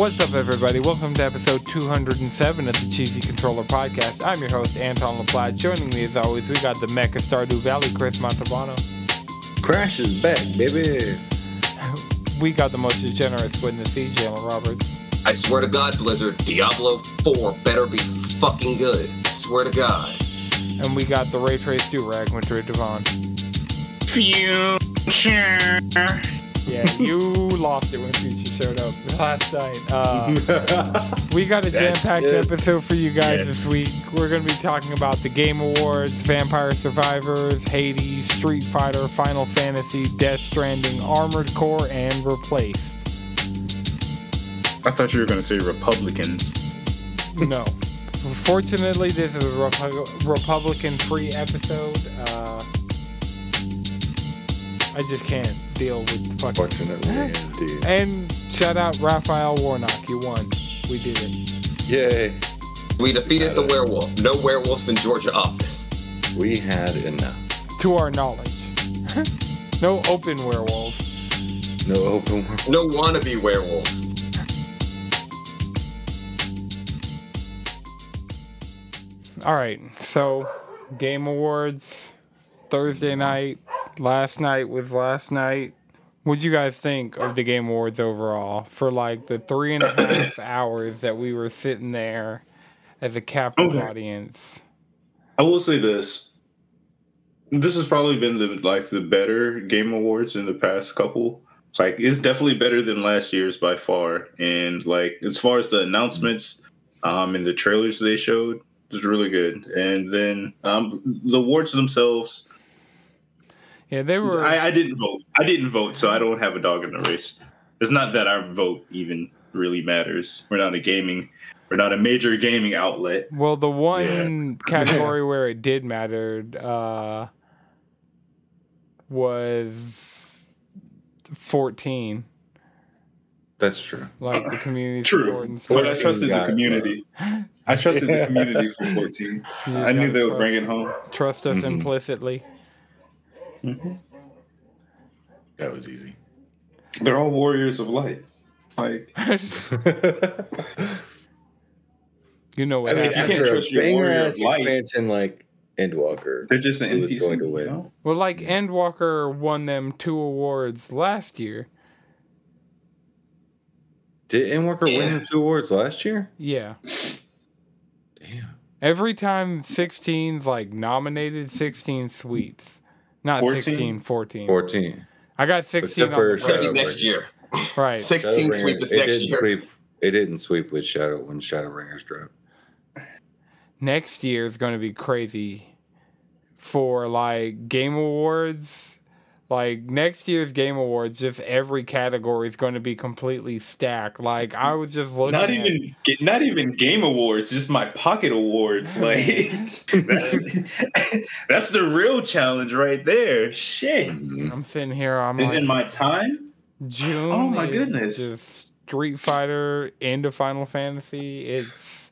What's up, everybody? Welcome to episode 207 of the Cheesy Controller Podcast. I'm your host, Anton LaPlatte. Joining me, as always, we got the Mecha Stardew Valley, Chris Montalbano. Crash is back, baby. We got the most degenerate squid in the sea, Jalen Roberts. I swear to God, Blizzard, Diablo 4 better be fucking good. I Swear to God. And we got the Ray Trace Durag, Madrid Devon. Future. Yeah, you lost it when Future showed up last night. Uh, we got a jam packed episode for you guys Yes. this week. We're going to be talking about the Game Awards, Vampire Survivors, Hades, Street Fighter, Final Fantasy, Death Stranding, Armored Core, and Replaced. I thought you were going to say Republicans. No. Fortunately, this is a Repu- Republican free episode. Uh, I just can't deal with fucking. Fortunately, indeed. And shout out Raphael Warnock. You won. We did it. Yay. We defeated the werewolf. No werewolves in Georgia office. We had enough. To our knowledge. no open werewolves. No open world. No wannabe werewolves. All right. So, Game Awards, Thursday night. Last night was last night. What'd you guys think of the Game Awards overall for like the three and a half hours that we were sitting there as a captive Okay. audience? I will say this. This has probably been the like the better game awards in the past couple. Like it's definitely better than last year's by far. And like as far as the announcements um and the trailers they showed, it was really good. And then um the awards themselves, Yeah, they were. I, I didn't vote. I didn't vote, so I don't have a dog in the race. It's not that our vote even really matters. We're not a gaming we're not a major gaming outlet. Well, the one category where it did matter uh, was 14, That's true. like the community True. support. But I trusted the got it, community. I trusted the community for 14. I knew they would trust- bring it home. Trust us Mhm. implicitly. Mm-hmm. That was easy. They're all warriors of light. Like you know what? I what mean, you can't trust your banger warrior of light. expansion like Endwalker, they're just an NPC. going to win? you know? Well, like Endwalker won them two awards last year. did Endwalker Yeah. win two awards last year? Yeah. Damn. Every time 16's like nominated, 16 sweeps. Not 14? 16, 14. Fourteen. I got 16 Except on for the It's gonna brain. be next year. Right. 16 sweep is it next didn't year. Sweep, it didn't sweep with Shadow when Shadowbringers dropped. next year is going to be crazy for like game awards like next year's game awards just every category is going to be completely stacked like i was just looking Not at- even not even game awards, just my pocket awards. Like that- that's the real challenge right there. Shit. I'm sitting here i'm And like in my time, june Oh my goodness. just street fighter into final fantasy it's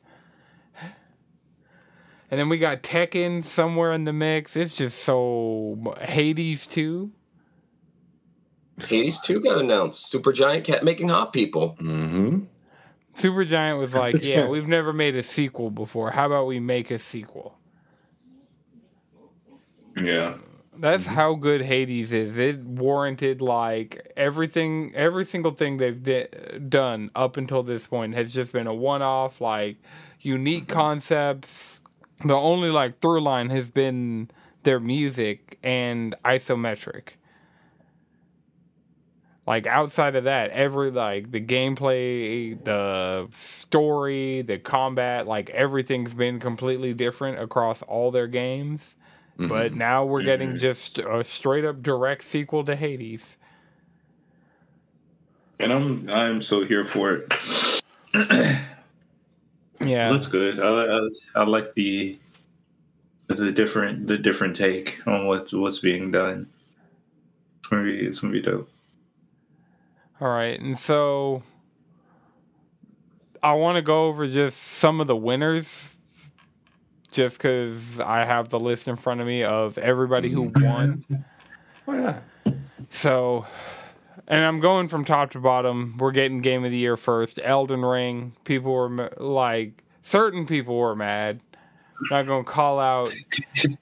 and then we got Tekken somewhere in the mix. It's just so Hades too. Hades 2 got announced. Supergiant Cat making hot people. Mhm. Supergiant was like, "Yeah, we've never made a sequel before. How about we make a sequel?" yeah. That's how good Hades is. It warranted like everything, every single thing they've di- done up until this point has just been a one-off, like unique concepts. The only like through line has been their music and isometric. Like outside of that, every like the gameplay, the story, the combat, like everything's been completely different across all their games. But mm-hmm. now we're getting mm-hmm. just a straight up direct sequel to Hades. And I'm I'm so here for it. Yeah. That's good. I, I, I like the the different the different take on what what's being done. It's gonna be it's gonna be dope. All right. And so I want to go over just some of the winners just because I have the list in front of me of everybody who mm-hmm. won. Why not? So and I'm going from top to bottom. We're getting game of the year first. Elden Ring. People were like, certain people were mad. Not gonna call out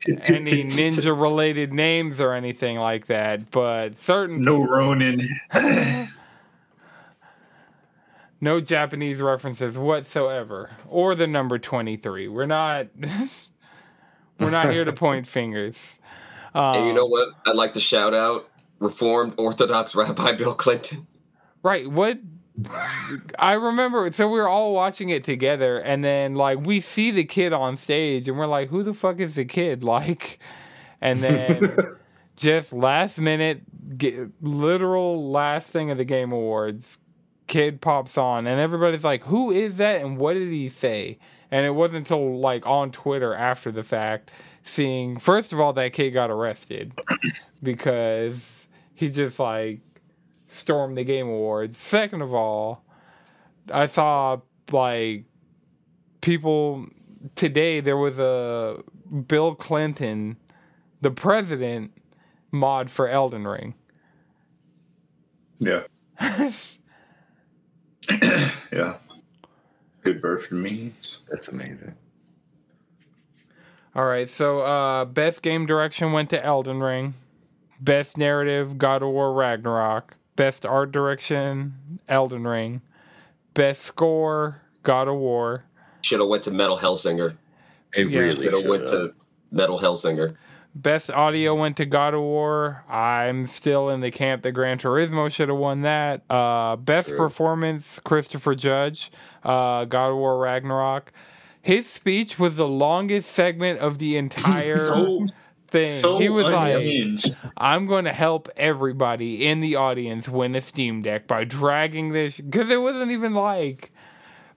any ninja related names or anything like that, but certain No Ronin. no Japanese references whatsoever, or the number twenty three. We're not. we're not here to point fingers. And you know Um, what? I'd like to shout out Reformed Orthodox Rabbi Bill Clinton. Right. What I remember so we were all watching it together and then like we see the kid on stage and we're like, who the fuck is the kid? Like and then just last minute ge- literal last thing of the game awards, kid pops on and everybody's like, Who is that and what did he say? And it wasn't until like on Twitter after the fact seeing first of all that kid got arrested because he just like stormed the game awards. Second of all, I saw like people today there was a Bill Clinton, the president mod for Elden Ring. Yeah. yeah. Good birth for me. That's amazing. All right, so uh best game direction went to Elden Ring. Best narrative God of War Ragnarok. Best art direction Elden Ring. Best score God of War. Should have went to Metal Hellsinger. It Yeah. really Should have went to Metal Hellsinger. Best audio went to God of War. I'm still in the camp that Gran Turismo should have won that. Uh, best True. performance, Christopher Judge, uh, God of War Ragnarok. His speech was the longest segment of the entire So, thing. so he was like. I'm going to help everybody in the audience win a Steam Deck by dragging this because it wasn't even like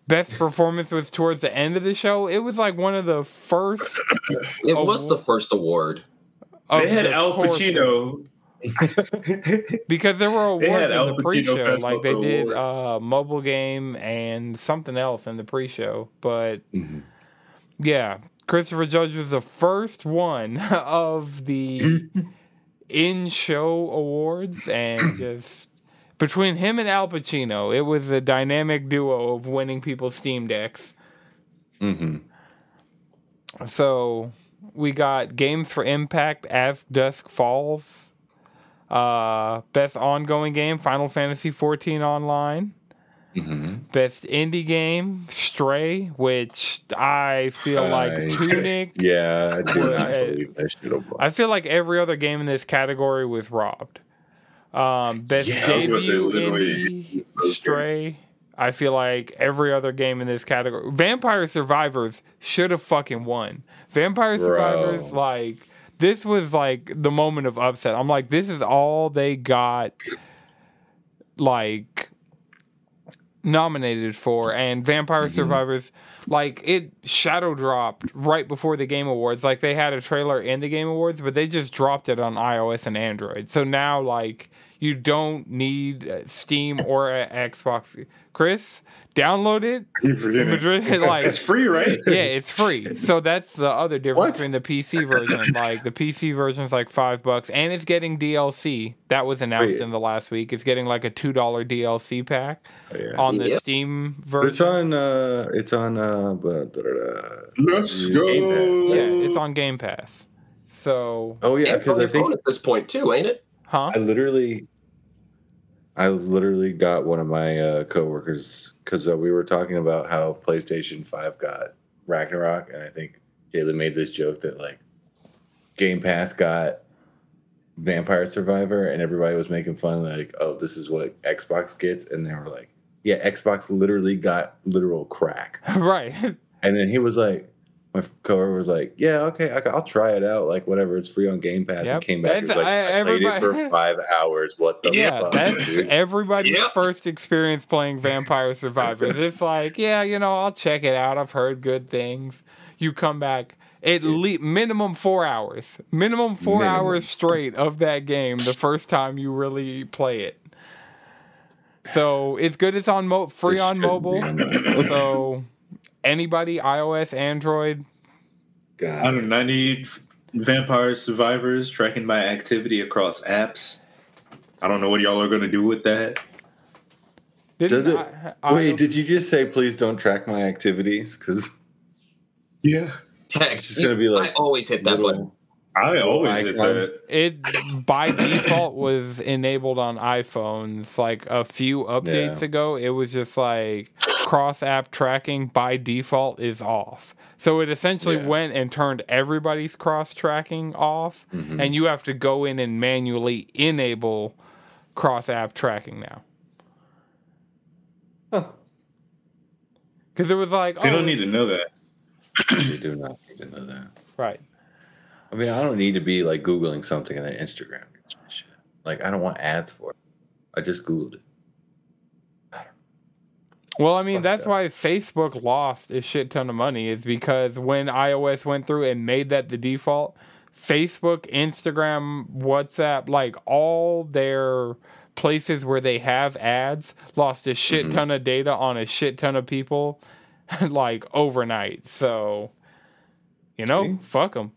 best performance was towards the end of the show. It was like one of the first. It was the first award. Of They had the Al. Pacino. because there were They awards had in Al the Pacino pre-show. Best Like they did Award. uh, mobile game and something else in the pre-show, but Mhm. yeah, Christopher Judge was the first one of the in-show awards, and just between him and Al Pacino, it was a dynamic duo of winning people's Steam decks. Mhm. So we got games for Impact as Dusk Falls. Uh, best ongoing game, Final Fantasy XIV Online. Mhm. Best indie game, Stray, which I feel like I- Tunic. Yeah, I do not believe that won. I feel like every other game in this category was robbed. Um, best Yeah, I was gonna say, debut indie, Stray. I feel like every other game in this category. Vampire Survivors should have fucking won. Vampire Bro. Survivors, like this was like the moment of upset. I'm like, this is all they got, like nominated for, and Vampire mm-hmm. Survivors, like it shadow dropped right before the Game Awards. Like they had a trailer in the Game Awards, but they just dropped it on iOS and Android. So now, like, you don't need uh, Steam or Xbox. Chris, download it. Keep forgetting. Madrid, like, it's free, right? yeah, it's free. So that's the other difference What? between the PC version. Like the PC version is like five bucks, and it's getting DLC. That was announced Wait. in the last week. It's getting like a two dollar DLC pack Oh, yeah. on the Yep. Steam version. it's on. Uh, it's on. Uh. Let's Game go. Pass, yeah, it's on Game Pass. So, Oh yeah, And because on I think at this point too, ain't it? Huh? I literally, I literally got one of my uh, coworkers because uh, we were talking about how PlayStation Five got Ragnarok, and I think Jayla made this joke that like Game Pass got Vampire Survivor, and everybody was making fun like, "Oh, this is what Xbox gets," and they were like, "Yeah, Xbox literally got literal crack." right. And then he was like, my coworker was like, "Yeah, okay, I, will try it out. Like, whatever, it's free on Game Pass." Yep, And came back, and was like, I- I, played it for five hours. What the Yeah, fuck, that's dude? everybody's Yep. first experience playing Vampire Survivors. It's like, yeah, you know, I'll check it out. I've heard good things. You come back at least minimum four hours, minimum four Minimum. hours straight of that game the first time you really play it. So it's good. It's on mo- free This on mobile. be on mobile. so anybody, iOS, Android, I God. don't know. I need vampire survivors tracking my activity across apps. I don't know what y'all are gonna do with that. Didn't Does it? I- I- Wait, did you just say please don't track my activities? Because Yeah, Heck, It's just gonna be like I always hit that button. Little I Little always hit that. it by default was enabled on iPhones like a few updates Yeah. ago. It was just like cross app tracking by default is off. So it essentially Yeah. went and turned everybody's cross tracking off, Mhm. and you have to go in and manually enable cross app tracking now. Huh. Because it was like, They oh, don't need to know that. You do not need to know that. right. I mean, I don't need to be like googling something and then Instagram. gets my shit. Like, I don't want ads for it. I just googled it. Well, I mean, that's up. why Facebook lost a shit ton of money is because when iOS went through and made that the default, Facebook, Instagram, WhatsApp, like all their places where they have ads lost a shit Mhm. ton of data on a shit ton of people like overnight. So, you know, See? fuck them.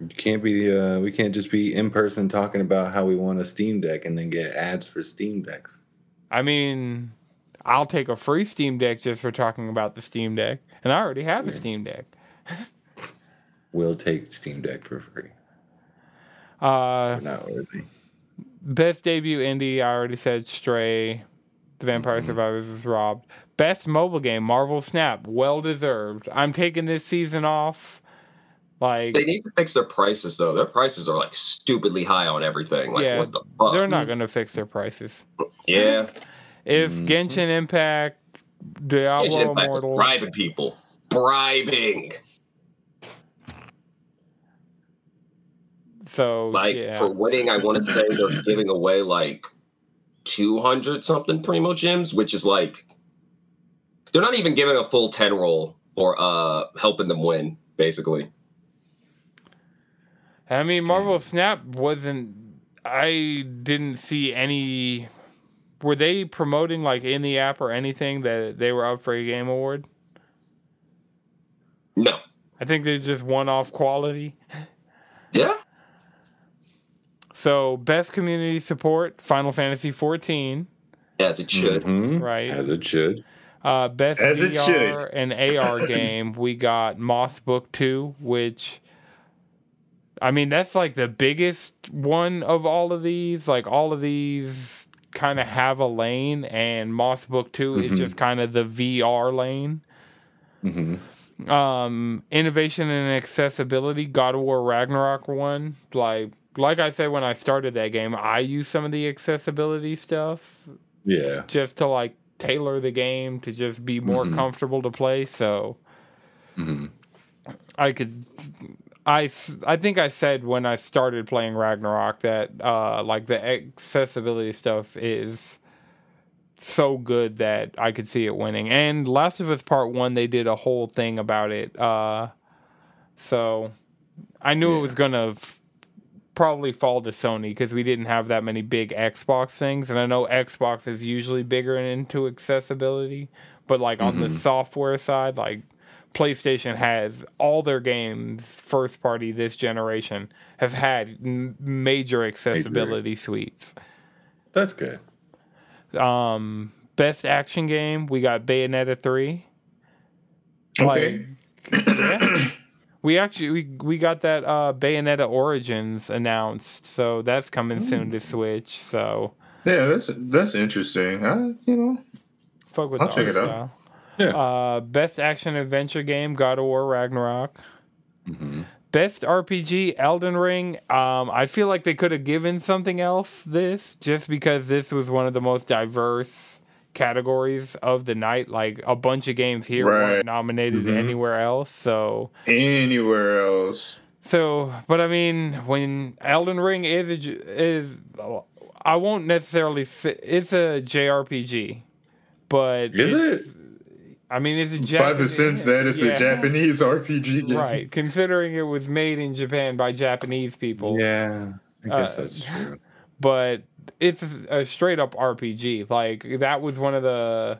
You can't be. Uh, we can't just be in person talking about how we want a Steam Deck and then get ads for Steam Decks. I mean, I'll take a free Steam Deck just for talking about the Steam Deck, and I already have a Steam Deck. We'll take Steam Deck for free. Uh, We're not worthy. Best debut indie, I already said Stray. The Vampire Mhm. Survivors is robbed. Best mobile game, Marvel Snap, well deserved. I'm taking this season off. Like They need to fix their prices though. Their prices are like stupidly high on everything. Like Yeah, what the fuck? they're not gonna fix their prices. Yeah, If Mhm. Genshin Impact, Genshin Diablo Impact was Immortal, bribing people, bribing. so Like yeah, for winning, I want to say they're giving away like two hundred something Primogems, which is like they're not even giving a full ten roll for uh helping them win. Basically, I mean Marvel Snap wasn't. I didn't see any. Were they promoting like in the app or anything that they were up for a game award? no. I think there's just one-off quality. Yeah, So best community support, Final Fantasy 14, as it should. Mhm. right? As it should. Uh, best As it VR and AR game, we got Moss Book 2, which I mean that's like the biggest one of all of these. Like all of these kind of have a lane, and Moss Book 2 is Mhm. just kind of the VR lane. hmm um innovation and accessibility god of war ragnarok one like like i said when i started that game i use some of the accessibility stuff Yeah. just to like tailor the game to just be more Mhm. comfortable to play so hmm i could I, I think I said when I started playing Ragnarok that uh, like the accessibility stuff is so good that I could see it winning. And Last of Us Part One, they did a whole thing about it. Uh, so I knew it was gonna f- probably fall to Sony because we didn't have that many big Xbox things, and I know Xbox is usually bigger into accessibility, but like on the Mhm. software side, like PlayStation has all their games first party this generation have had m- major accessibility suites. That's good. Um, best action game, we got Bayonetta three. Okay. yeah. We actually we, we got that uh, Bayonetta Origins announced, so that's coming soon to Switch. So Yeah, that's that's interesting. I, you know, fuck with I'll check it out. style. Yeah. Uh, best action adventure game, God of War Ragnarok. hmm Best RPG, Elden Ring. Um, I feel like they could have given something else this, just because this was one of the most diverse categories of the night. Like a bunch of games here Right. weren't nominated Mhm. anywhere else. So, anywhere else. so, but I mean, when Elden Ring is a, is, I won't necessarily. Say, it's a JRPG, but Is it? I mean, it's a By the Japanese- sense that it's yeah. a Japanese RPG game. Right, considering it was made in Japan by Japanese people. Yeah. I guess Uh, that's true. But it's a straight up RPG. Like that was one of the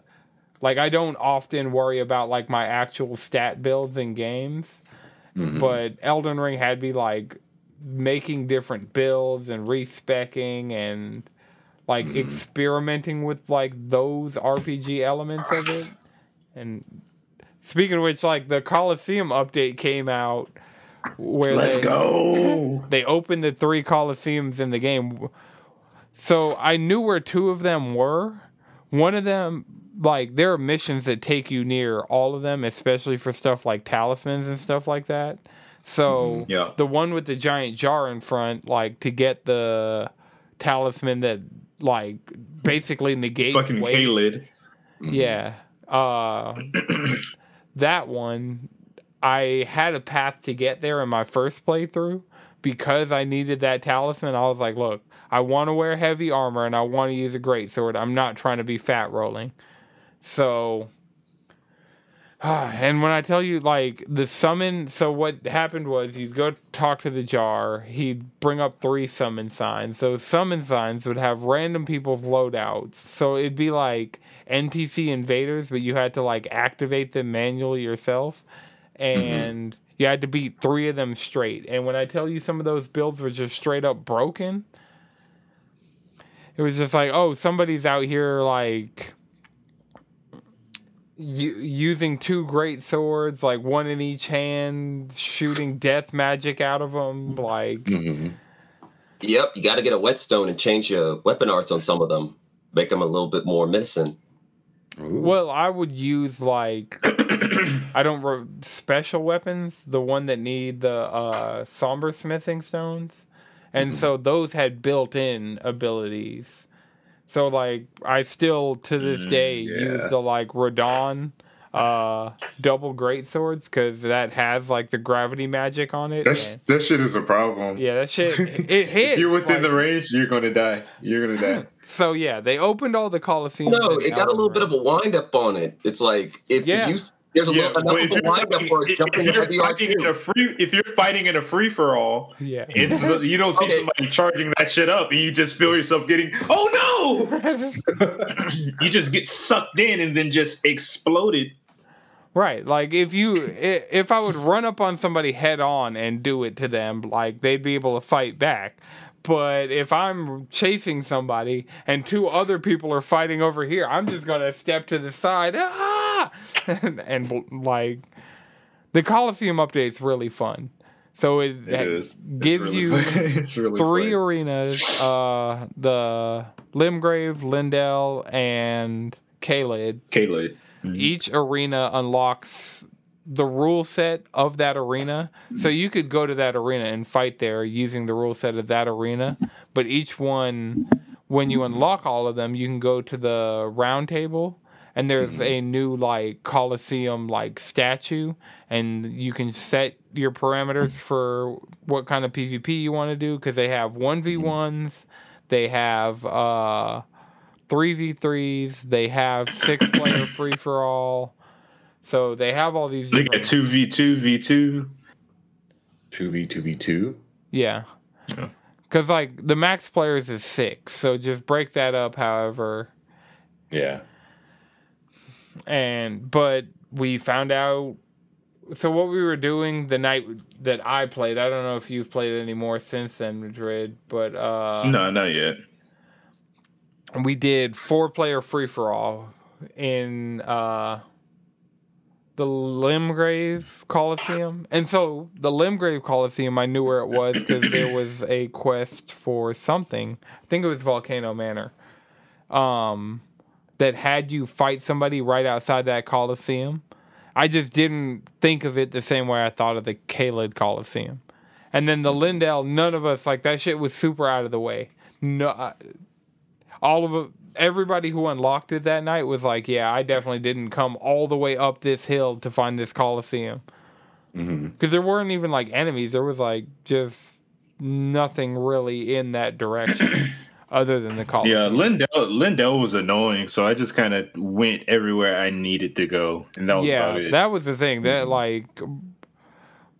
like I don't often worry about like my actual stat builds in games, Mhm. but Elden Ring had me like making different builds and respecking and like Mm. experimenting with like those RPG elements of it. And speaking of which, like the Coliseum update came out where Let's they, go. they opened the three Coliseums in the game. So I knew where two of them were. One of them, like, there are missions that take you near all of them, especially for stuff like talismans and stuff like that. So mm-hmm. Yeah. the one with the giant jar in front, like, to get the talisman that, like, basically negates Fucking weight. Caelid. Yeah. Uh, that one, I had a path to get there in my first playthrough because I needed that talisman. I was like, look, I want to wear heavy armor and I want to use a great sword. I'm not trying to be fat rolling. So. And when I tell you, like, the summon, so what happened was you'd go talk to the jar, he'd bring up three summon signs. Those summon signs would have random people's loadouts. So it'd be like NPC invaders, but you had to, like, activate them manually yourself. And you had to beat three of them straight. And when I tell you some of those builds were just straight up broken, it was just like, oh, somebody's out here, like using two great swords, like one in each hand, shooting death magic out of them. Like, Mhm. Yep, you got to get a whetstone and change your weapon arts on some of them. Make them a little bit more medicine. Ooh. well, I would use like I don't re- special weapons, the one that need the uh, somber smithing stones, and so those had built-in abilities. So like I still to this Mm, day yeah. use the like Radahn uh double great swords because that has like the gravity magic on it. That's, and- that shit is a problem. yeah, that shit it hits. If you're within like- the range, you're gonna die. You're gonna die. So yeah, they opened all the Coliseum. No, it got a little bit of a wind up on it. It's like if, Yeah. you there's a Yeah, little but enough if of a you're, wind up fighting, for if, jumping if you're fighting in a R2. free, if you're fighting in a free for all, yeah. it's you don't see Okay. somebody charging that shit up, and you just feel yourself getting, oh no! you just get sucked in and then just exploded. Right. Like if you if I would run up on somebody head on and do it to them, like they'd be able to fight back. But if I'm chasing somebody and two other people are fighting over here, I'm just gonna step to the side, ah, and, and like the Coliseum update's really fun. So it, is. Gives really you really three fun. arenas: uh, the Limgrave, Leyndell, and Caelid. Caelid. Caelid. Each arena unlocks the rule set of that arena. So mm-hmm. you could go to that arena and fight there using the rule set of that arena. But each one, when you unlock all of them, you can go to the round table and there's mm-hmm. a new like Coliseum like statue and you can set your parameters for what kind of PvP you want to do because they have 1v1s, they have uh 3v3s, they have six player free for all. So they have all these They different got two v two v two. Two v two v two. Yeah. Yeah. Cuz like the max players is 6. So just break that up however Yeah. and but we found out so what we were doing the night that I played, I don't know if you've played any more since then, Madrid, but uh No, not yet. We did four player free for all in uh the Limgrave Coliseum. And so the Limgrave Coliseum I knew where it was because there was a quest for something. I think it was Volcano Manor. Um that had you fight somebody right outside that Coliseum. I just didn't think of it the same way I thought of the Caelid Coliseum. And then the Leyndell, none of us like that shit was super out of the way. No, I- all of everybody who unlocked it that night was like, "Yeah, I definitely didn't come all the way up this hill to find this Coliseum." Because there weren't even like enemies. There was like just nothing really in that direction other than the coliseum. Yeah, Leyndell Leyndell was annoying, so I just kind of went everywhere I needed to go, and that was yeah, about it. that was the thing. That like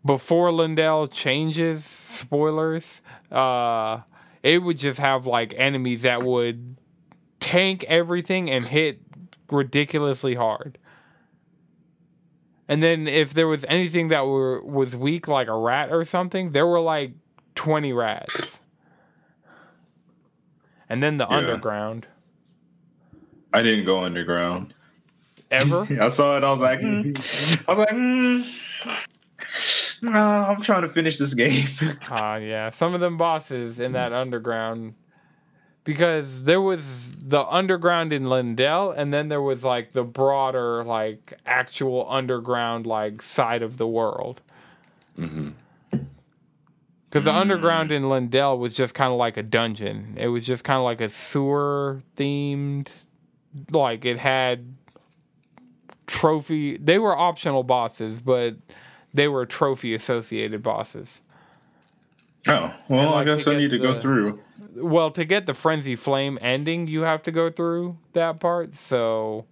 before Leyndell changes, spoilers, uh, it would just have like enemies that would tank everything and hit ridiculously hard. And then if there was anything that were was weak, like a rat or something, there were like 20 rats. And then the Yeah. underground. I didn't go underground. Ever? I saw it. I was like, hmm. I was like, mm, no, I'm trying to finish this game. Ah, yeah. Some of them bosses in that underground. Because there was the underground in Leyndell, and then there was like the broader, like actual underground, like side of the world. hmm Because the underground in Leyndell was just kind of like a dungeon. It was just kind of like a sewer themed. Like it had trophy. They were optional bosses, but they were trophy associated bosses. Oh, well, And, I guess I need to go through. Well, to get the Frenzy Flame ending, you have to go through that part. So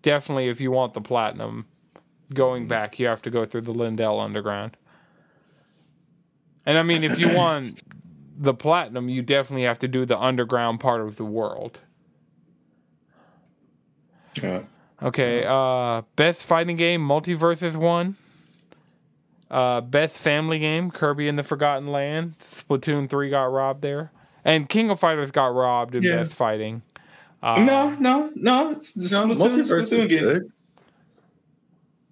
definitely, if you want the platinum, going back, you have to go through the Leyndell Underground. And I mean, if you want the platinum, you definitely have to do the underground part of the world. Yeah. Okay, uh, best fighting game, MultiVersus one. Uh, best family game, Kirby and the Forgotten Land. Splatoon three got robbed there, and King of Fighters got robbed in Yeah. best fighting. Uh, no, no, no. It's No, Splatoon, multiverse Splatoon, get.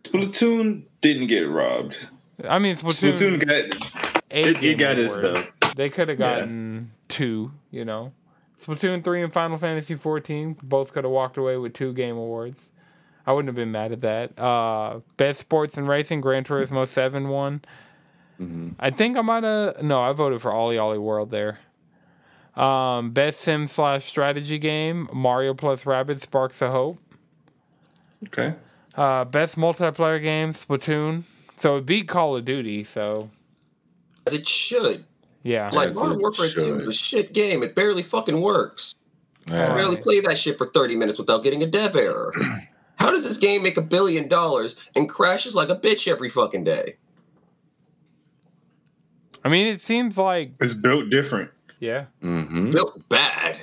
Splatoon didn't get robbed. I mean Splatoon, Splatoon got eight it, it got its Awards. stuff. They could have Yeah. gotten two, you know. Splatoon three and Final Fantasy fourteen both could have walked away with two game awards. I wouldn't have been mad at that. Uh, best sports and racing, Gran Turismo seven won. hmm I think I might have. No, I voted for OlliOlli World there. Um, best sim slash strategy game, Mario plus Rabbids Sparks of Hope. Okay. Uh, best multiplayer game, Splatoon. So it beat Call of Duty. So As it should. yeah, Like As Modern it Warfare 2 is a should. shit game. It barely fucking works. I barely play that shit for 30 minutes without getting a dev error. How does this game make a billion dollars and crashes like a bitch every fucking day? I mean it seems like It's built different. yeah, Mm-hmm. Built bad.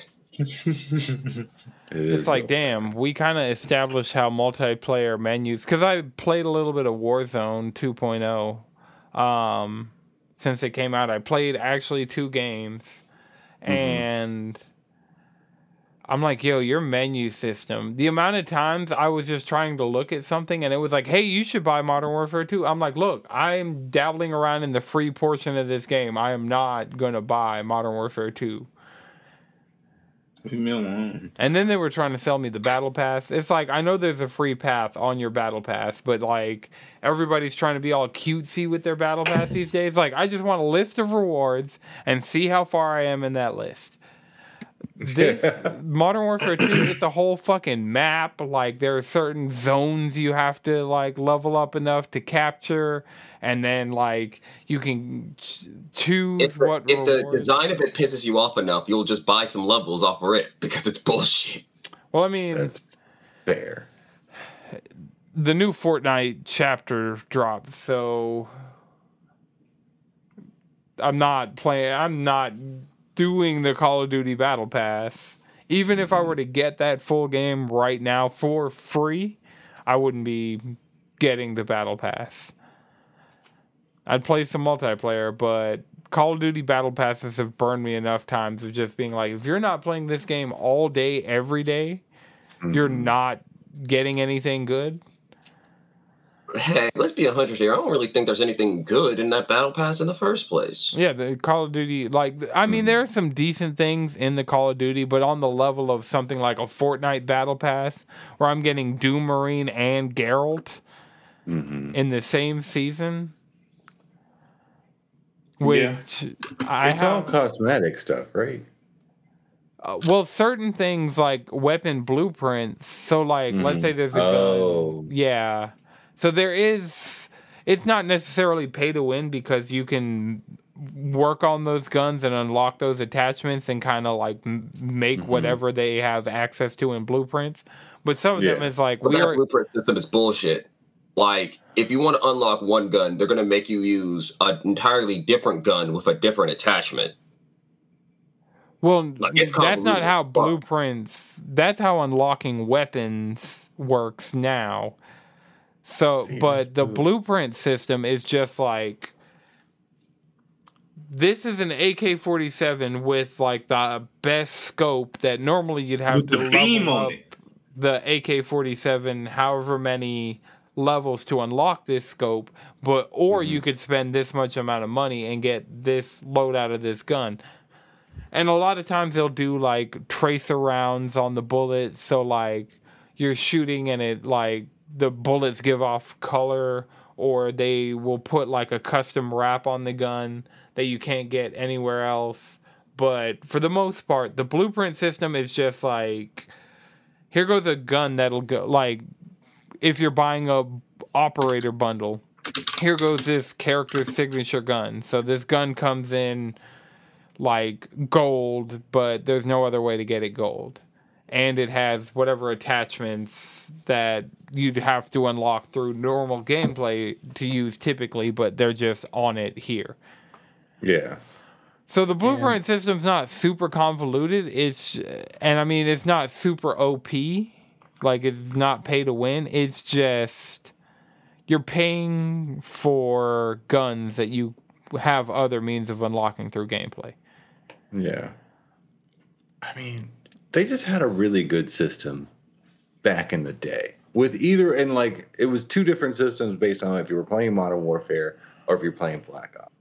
it's like damn, we kind of established how multiplayer menus. Because I played a little bit of Warzone 2.0 um, since it came out. I played actually two games, and I'm like, yo, your menu system. The amount of times I was just trying to look at something and it was like, hey, you should buy Modern Warfare 2. I'm like, look, I'm dabbling around in the free portion of this game. I am not going to buy Modern Warfare 2. Leave me alone. And then they were trying to sell me the battle pass. It's like I know there's a free path on your battle pass, but like everybody's trying to be all cutesy with their battle pass these days. Like I just want a list of rewards and see how far I am in that list. This Modern Warfare 2 it's a whole fucking map. Like there are certain zones you have to like level up enough to capture and then like you can ch- choose If what if the design of it pisses you off enough, you'll just buy some levels off of it because it's bullshit. Well, I mean, That's fair. the new Fortnite chapter dropped, so I'm not playing. I'm not doing the Call of Duty Battle Pass. Even if I were to get that full game right now for free, I wouldn't be getting the Battle Pass. I'd play some multiplayer, but Call of Duty Battle Passes have burned me enough times of just being like, if you're not playing this game all day, every day, you're Mhm. not getting anything good. Hey, let's be a hundred here. I don't really think there's anything good in that battle pass in the first place. Yeah, the Call of Duty, like, I mean, there are some decent things in the Call of Duty, but on the level of something like a Fortnite Battle Pass, where I'm getting Doom Marine and Geralt Mhm. in the same season, which I It's all cosmetic stuff, right? Uh, well, certain things like weapon blueprints. So, like, let's Mhm. say there's a Oh. gun. Yeah. So there is. It's not necessarily pay to win because you can work on those guns and unlock those attachments and kind of like m- make Mhm. whatever they have access to in blueprints. But some of them is like But we that are. blueprint system is bullshit. Like, if you want to unlock one gun, they're going to make you use an entirely different gun with a different attachment. Well, Like, it's that's not how blueprints. That's how unlocking weapons works now. So, but the good. blueprint system is just like this is an AK forty seven with like the best scope that normally you'd have With to level up it. the AK forty seven, however many levels to unlock this scope, but or Mm-hmm. you could spend this much amount of money and get this load out of this gun. And a lot of times they'll do like tracer rounds on the bullet, so like you're shooting and it like the bullets give off color, or they will put like a custom wrap on the gun that you can't get anywhere else. But for the most part, the blueprint system is just like here goes a gun that'll go like if you're buying a operator bundle, here goes this character's signature gun. So this gun comes in like gold, but there's no other way to get it gold. And it has whatever attachments that you'd have to unlock through normal gameplay to use typically, but they're just on it here. Yeah. So the blueprint system's not super convoluted. It's and I mean it's not super OP. Like it's not pay to win. It's just you're paying for guns that you have other means of unlocking through gameplay. Yeah. I mean, they just had a really good system back in the day. With either and like it was two different systems based on if you were playing Modern Warfare or if you're playing Black Ops.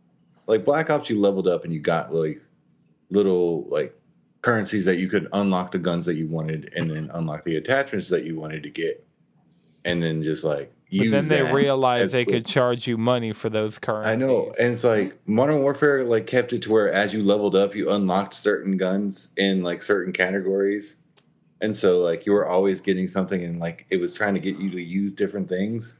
Like Black Ops, you leveled up and you got like little like currencies that you could unlock the guns that you wanted and then unlock the attachments that you wanted to get. And then just like But then they realized they could charge you money for those currencies. I know, and it's like Modern Warfare like kept it to where as you leveled up, you unlocked certain guns in like certain categories, and so like you were always getting something, and like it was trying to get you to use different things.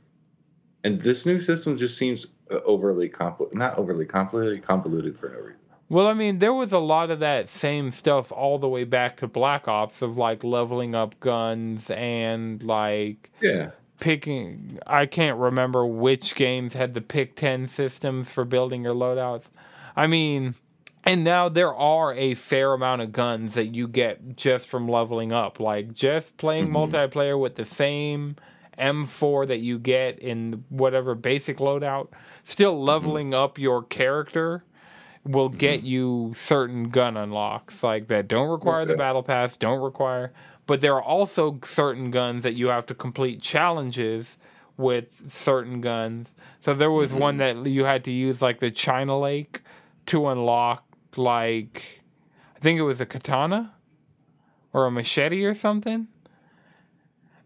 And this new system just seems uh, overly compl not overly convoluted, convoluted for no reason. Well, I mean, there was a lot of that same stuff all the way back to Black Ops of like leveling up guns and like Yeah, picking I can't remember which games had the pick 10 systems for building your loadouts. I mean, and now there are a fair amount of guns that you get just from leveling up. Like just playing mm-hmm. multiplayer with the same M4 that you get in whatever basic loadout, still mm-hmm. leveling up your character will get mm-hmm. you certain gun unlocks like that don't require the battle pass, don't require but there are also certain guns that you have to complete challenges with certain guns. So there was one that you had to use like the China Lake to unlock like I think it was a katana or a machete or something.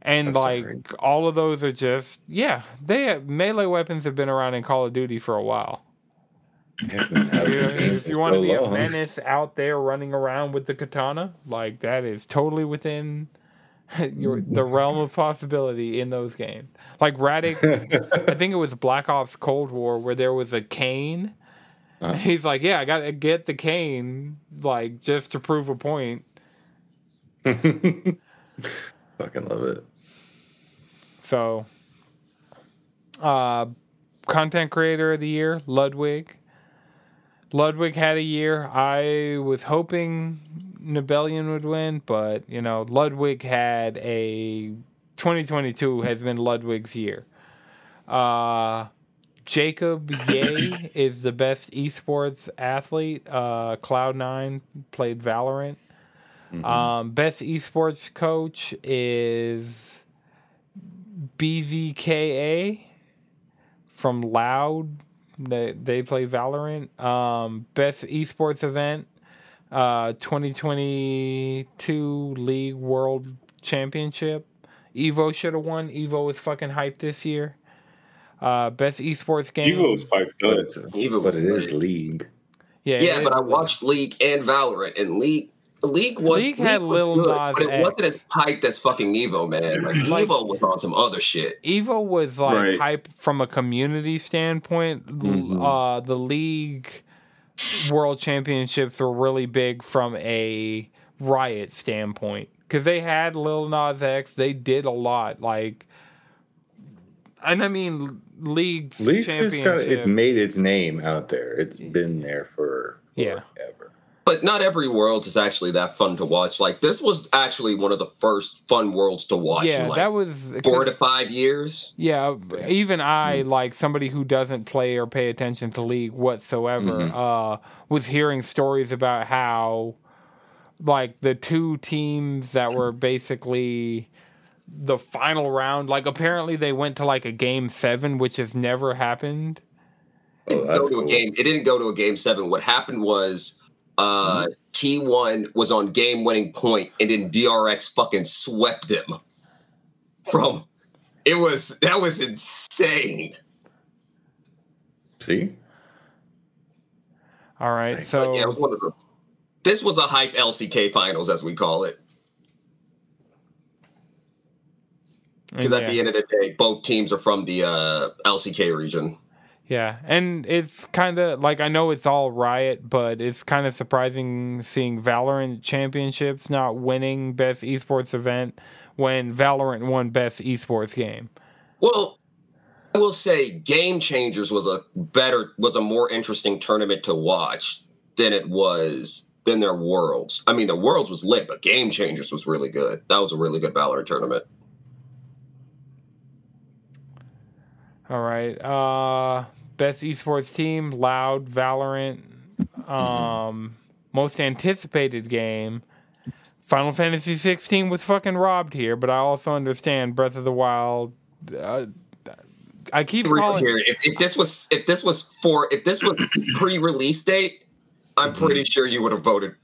And That's like alright. all of those are just yeah, they melee weapons have been around in Call of Duty for a while. if you want to be a menace out there running around with the katana, like that is totally within your the realm of possibility in those games. Like Raddick, I think it was Black Ops Cold War where there was a cane. Uh-huh. He's like, yeah, I gotta get the cane, like just to prove a point. Fucking love it. So, uh, content creator of the year, Ludwig. Ludwig had a year. I was hoping Nibellion would win, but you know, Ludwig had a 2022 has been Ludwig's year. Uh, Jacob Ye is the best esports athlete. Uh, Cloud9 played Valorant. Um, best esports coach is BZKA from Loud. They they play Valorant. Um, best esports event, uh, 2022 League World Championship. Evo should have won. Evo was fucking hyped this year. Uh, best esports game. Evo was piped But up. it's Evo but it is league. yeah, Yeah, but I watched League and Valorant, and League League was League had was Lil good, Nas but it X. wasn't as hyped as fucking Evo, man. Like Like- Evo was on some other shit. Evo was like Right. hype from a community standpoint. L- Mhm. Uh, the league world championships were really big from a riot standpoint because they had Lil Nas X. They did a lot, like, and I mean, leagues League's just got it's made its name out there. It's been there for Yeah. forever. But not every world is actually that fun to watch. Like this was actually one of the first fun worlds to watch yeah, in like that was four to five years. Yeah, even I, like somebody who doesn't play or pay attention to League whatsoever, Mhm. uh, was hearing stories about how, like, the two teams that were basically the final round, like, apparently they went to like a game seven, which has never happened. It Oh, didn't that's go to cool. a game. It didn't go to a game seven. What happened was uh T1 was on game winning point and then DRX fucking swept him from it was that was insane. See, All right, so But yeah, it was one of the this was a hype LCK finals as we call it. Because at yeah. the end of the day, both teams are from the uh LCK region. Yeah, and it's kind of like I know it's all Riot, but it's kind of surprising seeing Valorant Championships not winning Best Esports Event when Valorant won Best Esports Game. Well, I will say Game Changers was a better was a more interesting tournament to watch than it was than their Worlds. I mean, the Worlds was lit, but Game Changers was really good. That was a really good Valorant tournament. All right, uh, Best Esports Team, Loud, Valorant, um, most anticipated game. Final Fantasy 16 was fucking robbed here, but I also understand Breath of the Wild. Uh, I keep calling. here, if, if this was if this was for if this was pre-release date, I'm pretty sure you would have voted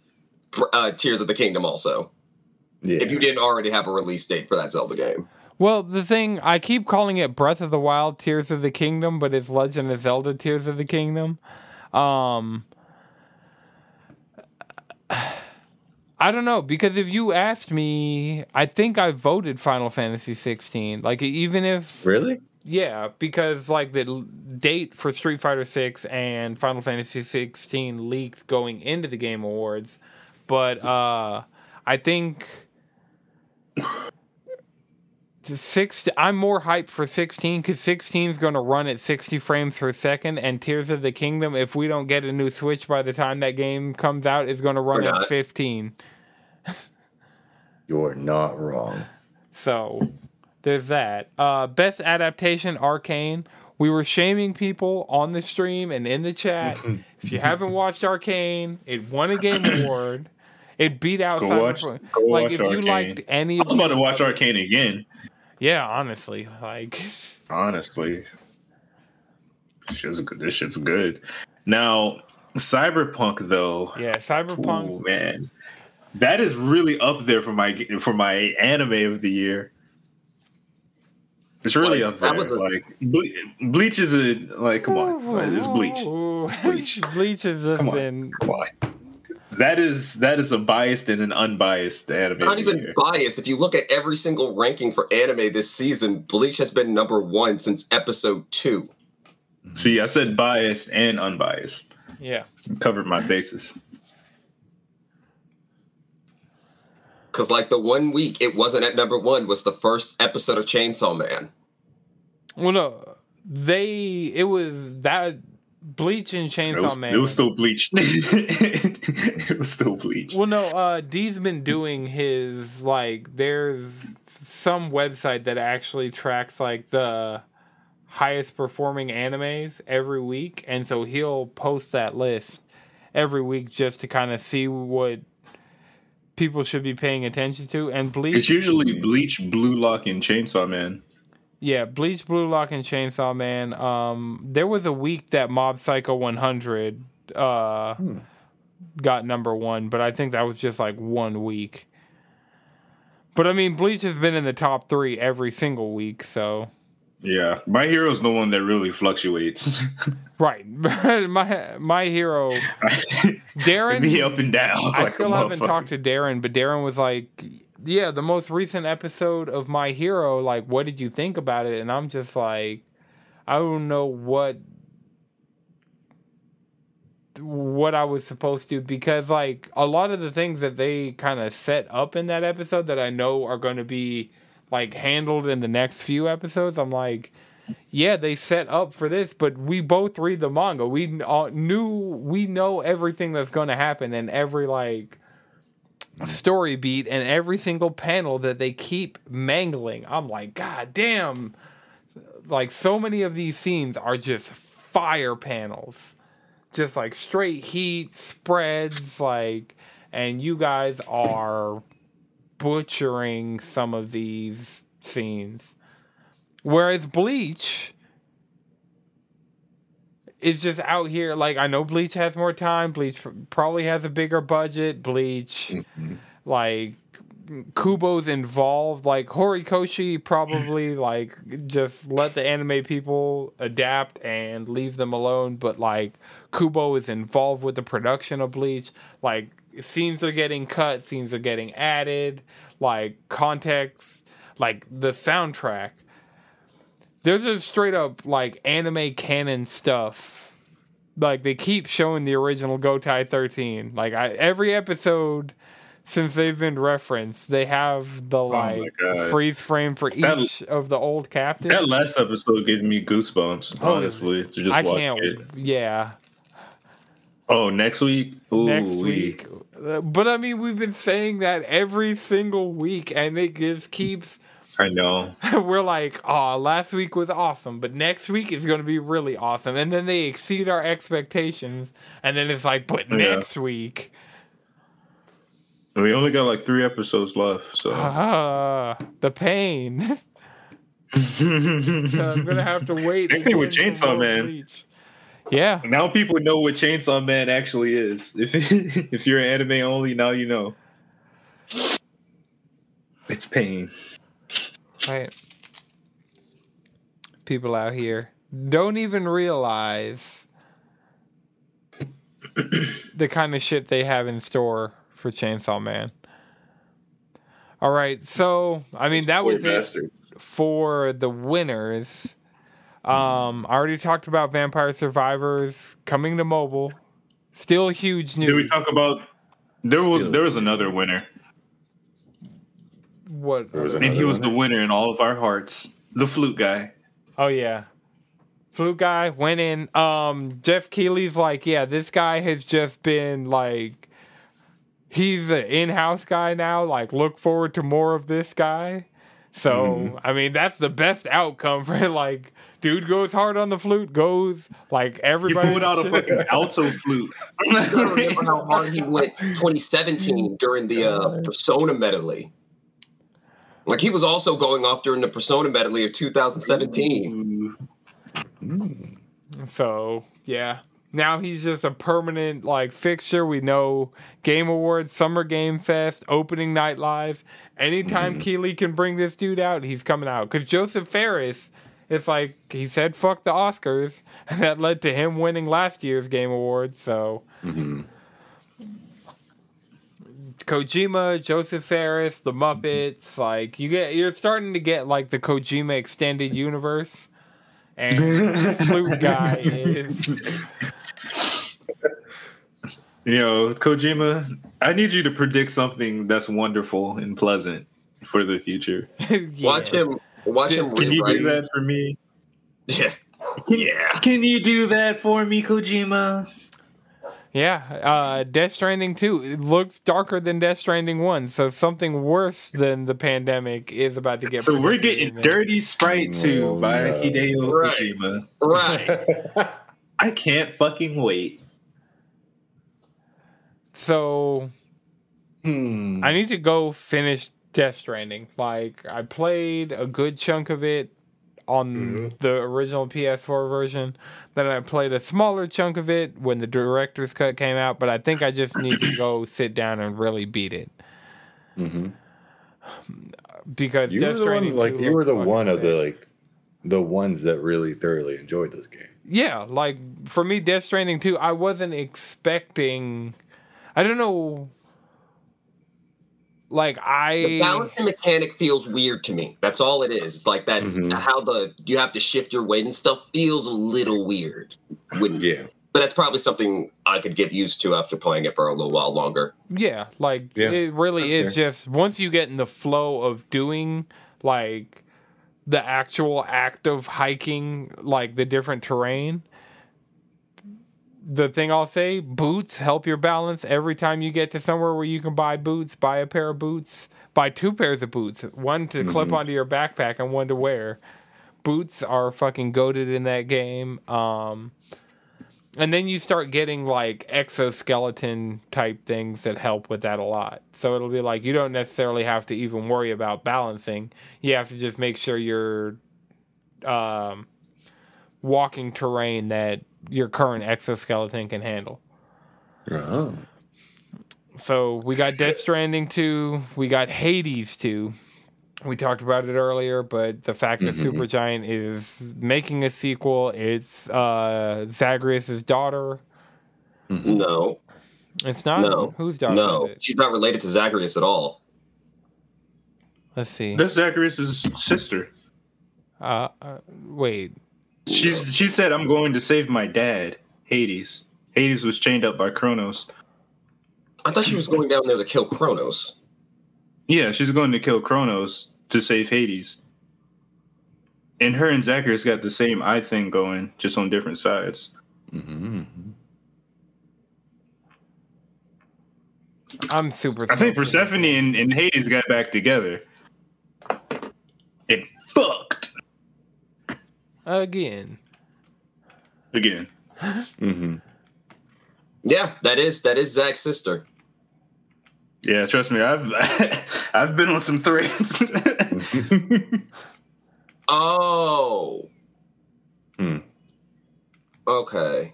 uh, Tears of the Kingdom also. yeah, If you didn't already have a release date for that Zelda game. Well, the thing I keep calling it Breath of the Wild Tears of the Kingdom, but it's Legend of Zelda Tears of the Kingdom. Um I don't know because if you asked me, I think I voted Final Fantasy 16. Like even if really. yeah, because like the l- date for Street Fighter 6 and Final Fantasy 16 leaked going into the Game Awards, but uh I think six I'm more hyped for 16 cuz 16 is going to run at 60 frames per second and Tears of the Kingdom if we don't get a new Switch by the time that game comes out is going to run at not. 15. You're not wrong. So there's that. Uh, best adaptation, Arcane. We were shaming people on the stream and in the chat. if you haven't watched Arcane, it won a game award. It beat out Go watch- go like watch if you liked any I of was about to watch Arcane again. Yeah, honestly, like Honestly, shit's good. This shit's good. Now, Cyberpunk though. yeah, Cyberpunk. Ooh, man, that is really up there for my for my anime of the year. It's really Like, up there. was a- like Ble- Bleach is a like. Come on, it's Bleach. Bleach. Bleach has just Come on. been Come on. That is that is a biased and an unbiased anime. Not even year. biased. If you look at every single ranking for anime this season, Bleach has been number one since episode two. Hmm. See, I said biased and unbiased. yeah. Covered my bases. Because like the one week it wasn't at number one was the first episode of Chainsaw Man. Well, no, they it was that Bleach and Chainsaw It was, Man. it was still Bleach. it was still Bleach. Well, no, uh, D's been doing his like. There's some website that actually tracks like the highest performing animes every week, and so he'll post that list every week just to kind of see what people should be paying attention to. And Bleach, It's usually Bleach, Blue Lock, and Chainsaw Man. Yeah, Bleach, Blue Lock, and Chainsaw Man. Um, there was a week that Mob Psycho 100 uh got number one, but I think that was just like one week. But I mean, Bleach has been in the top three every single week, so Yeah, my hero's the one that really fluctuates. right. my my hero Darren. be up and down. I like still haven't talked to Darren, but Darren was like, "Yeah, the most recent episode of My Hero. Like, what did you think about it?" And I'm just like, I don't know what what I was supposed to because like a lot of the things that they kind of set up in that episode that I know are going to be like handled in the next few episodes. I'm like, yeah, they set up for this, but we both read the manga. We uh, knew we know everything that's going to happen and every like Mm-hmm. story beat and every single panel that they keep mangling. I'm like, god damn. Like so many of these scenes are just fire panels. Just like straight heat spreads like and you guys are butchering some of these scenes. Whereas Bleach is just out here. Like I know Bleach has more time. Bleach probably has a bigger budget. Bleach, mm-hmm. like Kubo's involved. Like Horikoshi probably like just let the anime people adapt and leave them alone. But like Kubo is involved with the production of Bleach. Like scenes are getting cut, scenes are getting added. Like context, like the soundtrack there's just straight up like anime canon stuff. Like they keep showing the original Gotei 13. Like I, every episode since they've been referenced, they have the Oh like God. freeze frame for That- each of the old captains. That last episode gave me goosebumps, Oh, honestly, to just I watch can't. it. Yeah, Oh, next week? Ooh, next week. Uh, But I mean, we've been saying that every single week, and it just keeps. I know. we're like, oh, last week was awesome, but next week is going to be really awesome. And then they exceed our expectations. And then it's like, but Yeah. next week, We only got like three episodes left, so ah, the pain. I'm going to have to wait. Same thing with Chainsaw Man. Bleach. Yeah. now people know what Chainsaw Man actually is. If if you're anime only, now you know. It's pain. Right. People out here don't even realize the kind of shit they have in store for Chainsaw Man. All right, so I mean that Poor was it for the winners. Um, I already talked about Vampire Survivors coming to mobile. Still huge news. Did we talk about? There was Still. there was another winner, what? And he Another was the winner? winner in all of our hearts. The flute guy. Oh yeah. Flute guy went in. Um Geoff Keighley's like, yeah, this guy has just been like he's an in-house guy now. Like look forward to more of this guy. So I mean that's the best outcome for like dude goes hard on the flute, goes like everybody. He everybody pulled out a fucking alto flute. I don't remember how hard he went 2017 during the uh, Persona medley. Like he was also going off during the Persona medley of 2017. So yeah. Now he's just a permanent like fixture. We know Game Awards, Summer Game Fest, opening night live. Anytime Keighley can bring this dude out, he's coming out. Because Josef Fares, it's like he said fuck the Oscars, and that led to him winning last year's Game Awards. So Mhm. Kojima, Josef Fares, the Muppets, like you get you're starting to get like the Kojima extended universe. And Flute Guy is You know, Kojima, I need you to predict something that's wonderful and pleasant for the future. yeah. Watch him. Watch him Can you do that for me? Yeah. Yeah. Can you do that for me, Kojima? Yeah, uh, Death Stranding 2 it looks darker than Death Stranding 1, so something worse than the pandemic is about to get So we're getting. Dirty Sprite 2 Oh, by no. Hideo Right. Kojima. Right. I can't fucking wait. So Hmm. I need to go finish Death Stranding. Like I played a good chunk of it on Mhm. the original PS4 version. Then I played a smaller chunk of it when the director's cut came out, but I think I just need to go sit down and really beat it Mhm. because You were the one, like you were the one of the like the ones that really thoroughly enjoyed this game. Yeah, like for me, Death Stranding 2, I wasn't expecting. I don't know. Like I The balancing mechanic feels weird to me. That's all it is. It's like that. Mhm. How the you have to shift your weight and stuff feels a little weird. Wouldn't Yeah. But that's probably something I could get used to after playing it for a little while longer. yeah, like Yeah, it really that's is just once you get in the flow of doing like the actual act of hiking, like the different terrain. The thing I'll say, boots help your balance every time you get to somewhere where you can buy boots, buy a pair of boots, buy two pairs of boots, one to clip onto your backpack and one to wear. Boots are fucking goaded in that game. Um, and then you start getting like exoskeleton type things that help with that a lot. So it'll be like you don't necessarily have to even worry about balancing. You have to just make sure you're um, walking terrain that your current exoskeleton can handle. Oh. So we got Death Stranding 2, we got Hades 2. We talked about it earlier, but the fact that Mhm. Supergiant is making a sequel, it's uh, Zagreus' daughter. No, It's not No. whose daughter no, is it? she's not related to Zagreus at all. Let's see. That's Zacharias' sister. Uh, uh, wait. She's she said, "I'm going to save my dad." Hades. Hades was chained up by Kronos. I thought she was going down there to kill Kronos. Yeah, she's going to kill Kronos to save Hades. And her and Zacharias got the same eye thing going, just on different sides. hmm I'm super. I think stoked for this Persephone and, and Hades got back together. It fucked again. again. hmm Yeah, that is that is Zach's sister. Yeah, trust me, I've I've been on some threads. Oh. Hmm. Okay.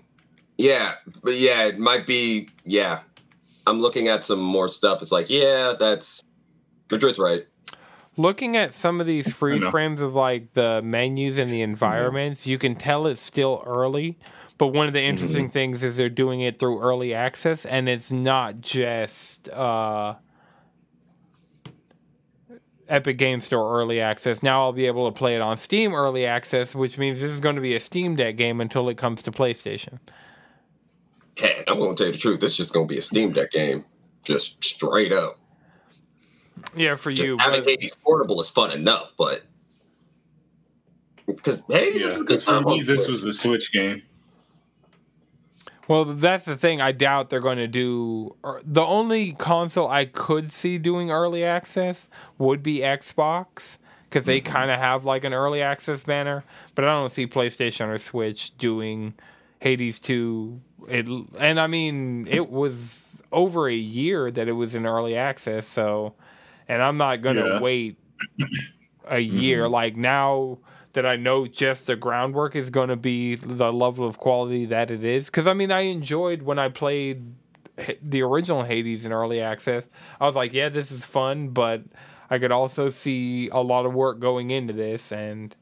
Yeah, but yeah, it might be. Yeah, I'm looking at some more stuff. It's like, yeah, that's Madrid's right. Looking at some of these freeze frames of like the menus and the environments, you can tell it's still early. But one of the interesting things is they're doing it through early access, and it's not just uh, Epic Game Store early access. Now I'll be able to play it on Steam early access, which means this is going to be a Steam Deck game until it comes to PlayStation. Heck, I'm going to tell you the truth. This is just going to be a Steam Deck game, just straight up. Yeah, for Just you. having but- Hades portable is fun enough, but because Hades yeah, is a good because for time me, this was a Switch game. Well, that's the thing. I doubt they're going to do. or- The only console I could see doing early access would be Xbox because they mm-hmm. kind of have like an early access banner. But I don't see PlayStation or Switch doing Hades 2. It, and I mean, it was over a year that it was in early access. So, and I'm not going to Yeah. wait a mm-hmm. year. Like now that I know just the groundwork is going to be the level of quality that it is. Because I mean, I enjoyed when I played the original Hades in early access. I was like, yeah, this is fun, but I could also see a lot of work going into this, and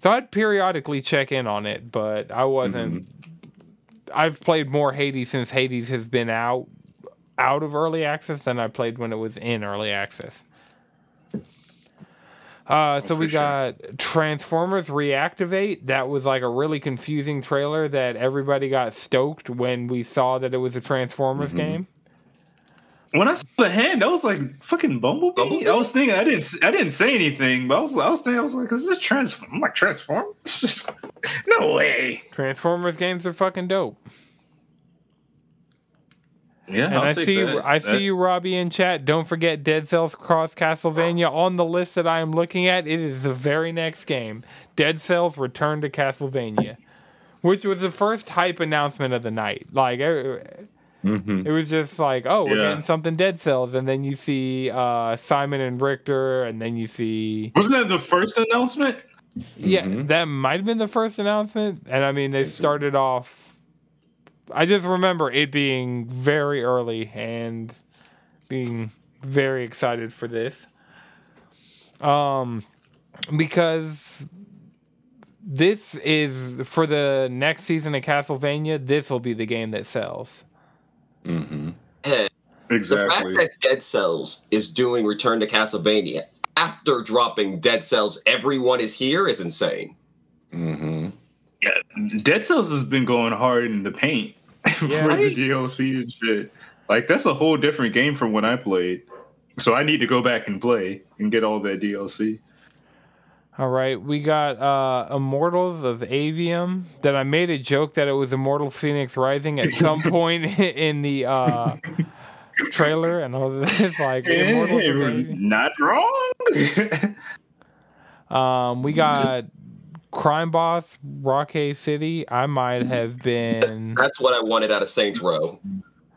so I'd periodically check in on it. But I wasn't. Mm-hmm. I've played more Hades since Hades has been out out of early access than I played when it was in early access. Uh, so for we sure. got Transformers Reactivate. That was like a really confusing trailer that everybody got stoked when we saw that it was a Transformers game. When I saw the hand, I was like, "Fucking Bumblebee." Bumblebee? I was thinking, I didn't, I didn't say anything, but I was, I was thinking, I was like, "Is this transform?" I'm like, "Transform? no way." Transformers games are fucking dope. Yeah, And i see I see you, Robbie, in chat. Don't forget Dead Cells Cross Castlevania on the list that I am looking at. It is the very next game. Dead Cells Return to Castlevania. Which was the first hype announcement of the night. Like it, hmm it was just like, oh, we're Yeah. getting something Dead Cells, and then you see uh, Simon and Richter, and then you see Wasn't that the first announcement? Yeah, Mhm. that might have been the first announcement. And I mean, they started off. I just remember it being very early and being very excited for this. Um, because this is for the next season of Castlevania, this will be the game that sells. hmm Heck, the fact that Dead Cells is doing Return to Castlevania after dropping Dead Cells, everyone is here is insane. hmm Yeah, Dead Cells has been going hard in the paint Yeah. for the DLC and shit. Like that's a whole different game from when I played. So I need to go back and play and get all that DLC. All right, we got uh, Immortals of Aveum. That I made a joke that it was Immortal Fenyx Rising at some point in the uh, trailer, and all this like, Aveum. Not wrong. Um, we got Crime Boss, Rockay City. I might have been. That's what I wanted out of Saints Row.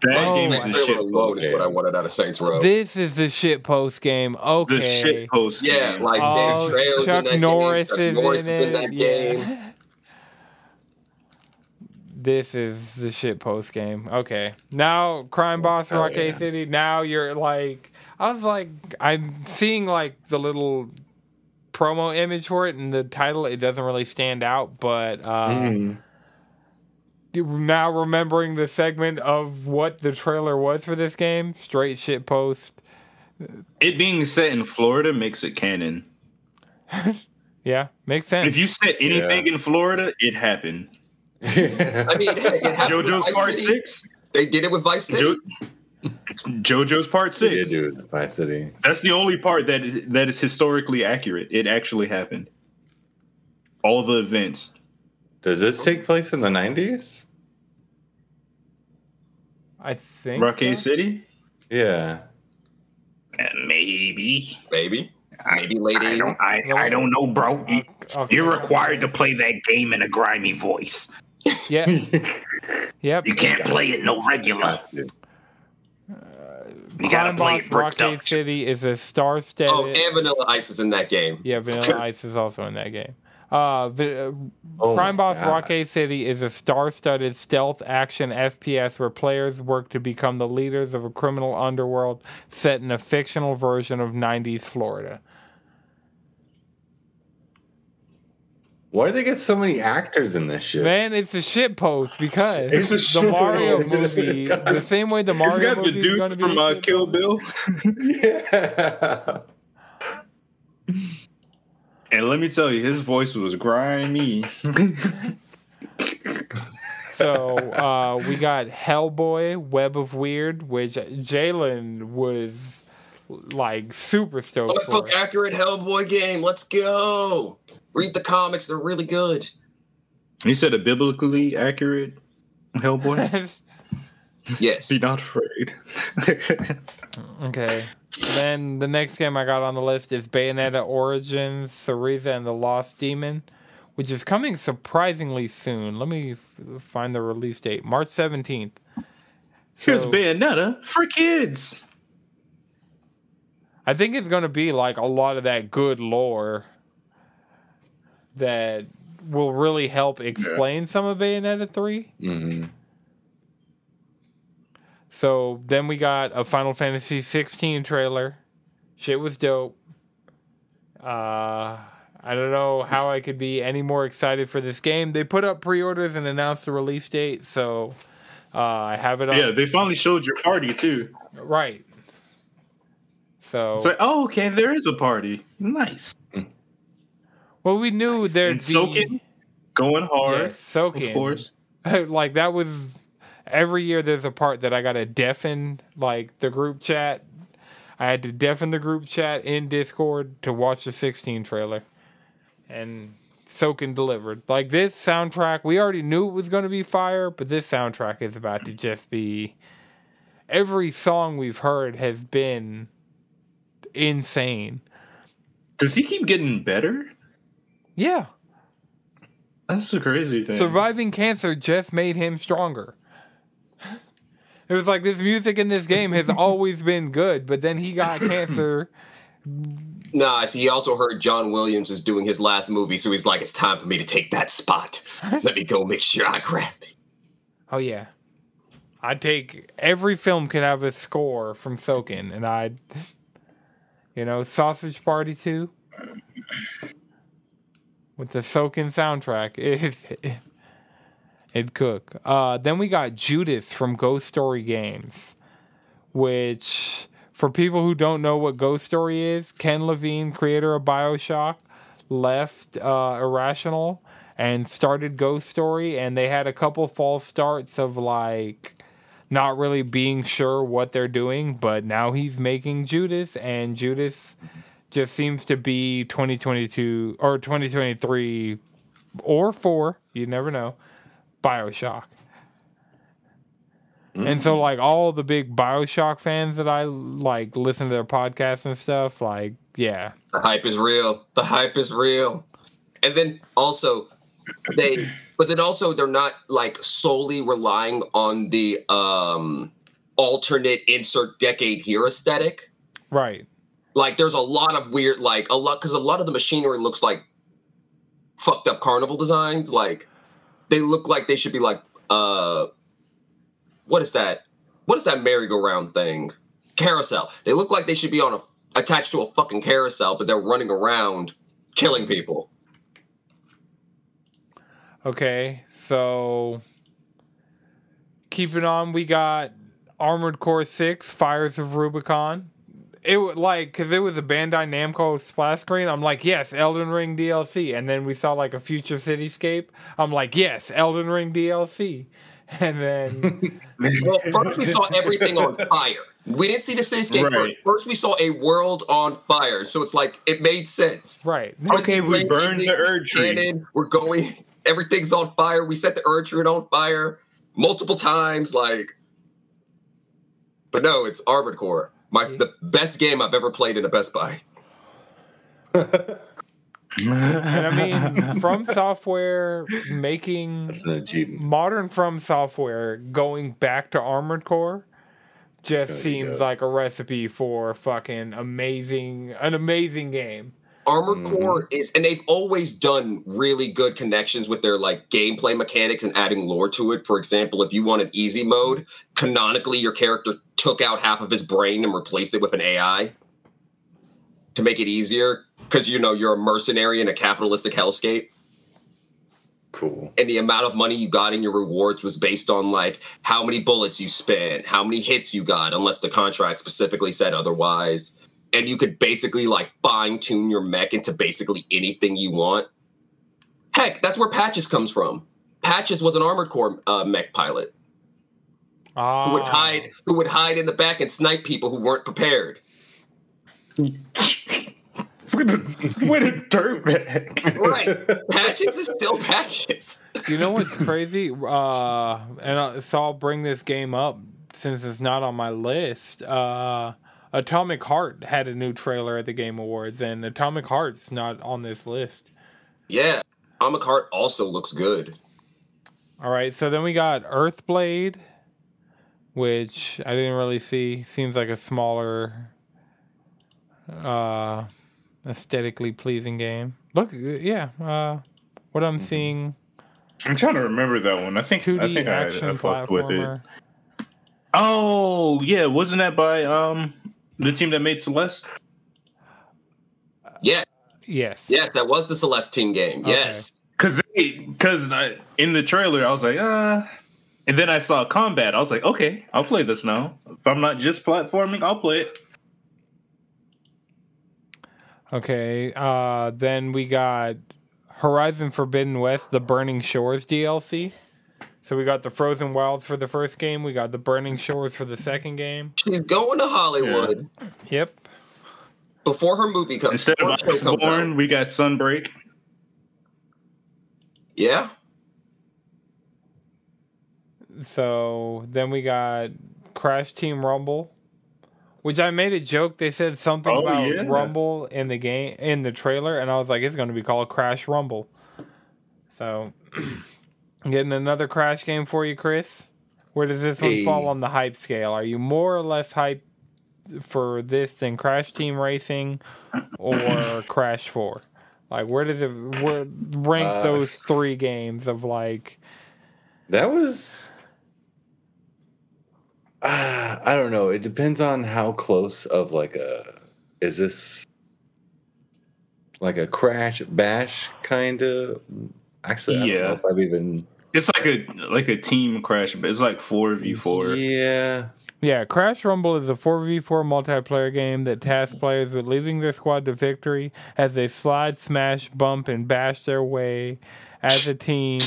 that Oh, game is the trailer shit. alone is what I wanted out of Saints Row. This is the shit post game. Okay. The shit post. Yeah, game. like Dan Oh, Trejo's Chuck in that Norris game. Chuck is Norris in is in it. that yeah. game. This is the shit post game. Okay. Now Crime Boss Hell Rockay yeah. City. Now you're like I was like I'm seeing like the little promo image for it and the title it doesn't really stand out, but uh Mm. now remembering the segment of what the trailer was for this game, straight shit post. It being set in Florida makes it canon. Yeah, makes sense. If you set anything in Florida, it happened. I mean, it happened with JoJo's Vice Part City. Six. They did it with Vice City. Jo- JoJo's Part Six. do it in Vice City. That's the only part that that is historically accurate. It actually happened. All the events. Does this take place in the nineties? I think Rockay so. City. Yeah. Uh, maybe. Maybe, maybe late I don't, I, I don't know, bro. You, Okay. you're required to play that game in a grimy voice. Yeah. Yep. You can't play it no regular. Got to. You gotta Crime play Boss it bricked Rockay up. City is a star-studded. Oh, and Vanilla Ice is in that game. Yeah, Vanilla Ice is also in that game. Uh, Vi- uh, Oh Crime my Boss God. Rockay City is a star-studded stealth action FPS where players work to become the leaders of a criminal underworld set in a fictional version of 90s Florida. Why do they get so many actors in this shit? Man, it's a shit post because It's a the Mario post. movie, the same way the It's Mario got the movie is going dude to be from a uh, shit Kill. Bill. yeah. And let me tell you, his voice was grimy. So uh, we got Hellboy, Web of Weird, which Jalen was like super stoked Comic for. book accurate Hellboy game. Let's go. Read the comics; they're really good. You said a biblically accurate Hellboy. Yes. Be not afraid. okay. Then the next game I got on the list is Bayonetta Origins, Cereza and the Lost Demon, which is coming surprisingly soon. Let me f- find the release date March 17th. Here's Bayonetta for kids. I think it's going to be like a lot of that good lore that will really help explain some of Bayonetta 3. hmm So then we got a Final Fantasy 16 trailer. Shit was dope. Uh, I don't know how I could be any more excited for this game. They put up pre-orders and announced the release date, so uh, I have it on. Yeah, they finally showed your party too. right. So It's like, oh, okay, there is a party. Nice. Well, we knew And be Soken going yeah, hard, Soken. of course. like that was every year there's a part that I gotta deafen like the group chat. I had to deafen the group chat in Discord to watch the 16 trailer. And Soken delivered. Like this soundtrack, we already knew it was gonna be fire, but this soundtrack is about to just be every song we've heard has been insane. Does he keep getting better? Yeah. That's the crazy thing. Surviving cancer just made him stronger. It was like this music in this game has always been good, but then he got cancer. Nah, see, he also heard John Williams is doing his last movie, so he's like, it's time for me to take that spot. Let me go make sure I grab it. Oh yeah, I'd take every film could have a score from Soken, and I'd, you know, Sausage Party two with the Soken soundtrack. It, it'd cook. Uh, then we got Judas from Ghost Story Games, which for people who don't know what Ghost Story is, Ken Levine, creator of Bioshock, left uh, Irrational and started Ghost Story, and they had a couple false starts of like not really being sure what they're doing, but now he's making Judas, and Judas just seems to be 2022 or 2023 or 4, you never know, BioShock. And so like all the big BioShock fans that I like listen to their podcasts and stuff, like yeah. The hype is real. The hype is real. And then also they but then also they're not like solely relying on the um alternate insert decade here aesthetic. Right. Like there's a lot of weird like a lot because a lot of the machinery looks like fucked up carnival designs. Like they look like they should be like uh what is that? What is that merry-go-round thing? Carousel. They look like they should be on a attached to a fucking carousel, but they're running around killing people. Okay. So keeping on, we got Armored Core 6 Fires of Rubicon. It was like cuz it was a Bandai Namco splash screen. I'm like, "Yes, Elden Ring DLC." And then we saw like a future cityscape. I'm like, "Yes, Elden Ring DLC." And then Well, first we saw everything on fire. We didn't see the cityscape Right. first. First we saw a world on fire. So it's like it made sense. right. Okay, we burned the Erd tree. Cannon, we're going. Everything's on fire. We set the Erd tree on fire multiple times. Like, but no, it's Armored Core. My mm-hmm. the best game I've ever played in a Best Buy. And I mean, From Software making That's an achievement. modern From Software going back to Armored Core just seems like a recipe for fucking amazing, an amazing game. Armored Mhm. Core is, and they've always done really good connections with their like gameplay mechanics and adding lore to it. For example, if you wanted easy mode, canonically your character took out half of his brain and replaced it with an AI to make it easier because you know you're a mercenary in a capitalistic hellscape. Cool. and the amount of money you got in your rewards was based on like how many bullets you spent, how many hits you got, unless the contract specifically said otherwise. And you could basically like fine tune your mech into basically anything you want. Heck, that's where Patches comes from. Patches was an armored core uh, mech pilot Ah, who would hide, who would hide in the back and snipe people who weren't prepared. with a, with a dirt bag. Right, Patches is still Patches. You know what's crazy? Uh, and I, so I'll bring this game up since it's not on my list. Uh, Atomic Heart had a new trailer at the Game Awards, and Atomic Heart's not on this list. Yeah, Atomic Heart also looks good. All right, so then we got Earthblade, which I didn't really see. Seems like a smaller, uh, aesthetically pleasing game. Look, yeah, uh, what I'm seeing, I'm trying to remember that one. I think 2D I think I, action I fucked with it. platformer. Oh yeah, wasn't that by um the team that made Celeste? Yeah, Yes. yes, that was the Celestine game. Okay. Yes. Cause because in the trailer I was like uh, and then I saw combat. I was like, okay, I'll play this now. If I'm not just platforming, I'll play it. Okay. Uh, then we got Horizon Forbidden West, the Burning Shores DLC. So we got the Frozen Wilds for the first game. We got the Burning Shores for the second game. She's going to Hollywood Yep. before her movie comes. Instead of before her show comes Iceborne, we got Sunbreak. Yeah. So then we got Crash Team Rumble, which I made a joke. They said something Oh, about yeah. Rumble in the game in the trailer, and I was like, it's going to be called Crash Rumble. So, getting another Crash game for you, Chris. Where does this one fall on the hype scale? Are you more or less hype for this than Crash Team Racing or Crash Four? Like, where does it where, rank Uh, those three games of like? That was. Uh, I don't know. It depends on how close of like a. Is this like a crash bash kind of? Actually, I don't Yeah. know if I've even. It's like a like a team crash, but it's like four v four. Yeah. Yeah, Crash Rumble is a 4v4 multiplayer game that tasks players with leading their squad to victory as they slide, smash, bump, and bash their way as a team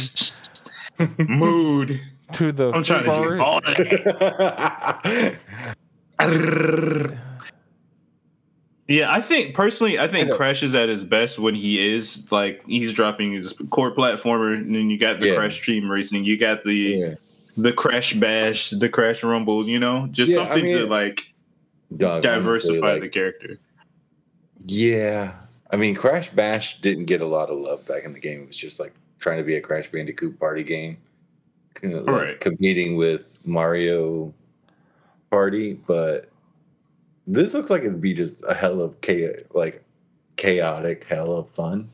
Mood. to the I'm trying to first- all that. Yeah, I think personally, I think I. Crash is at his best when he is like he's dropping his core platformer, and then you got the Yeah. Crash Team Racing, you got the Yeah. the Crash Bash, the Crash Rumble, you know, just Yeah, I something to like Dog, honestly, diversify like, the character. Yeah. I mean, Crash Bash didn't get a lot of love back in the game. It was just like trying to be a Crash Bandicoot party game, kind of like Right. competing with Mario Party. But this looks like it'd be just a hell of cha- like chaotic, hell of fun.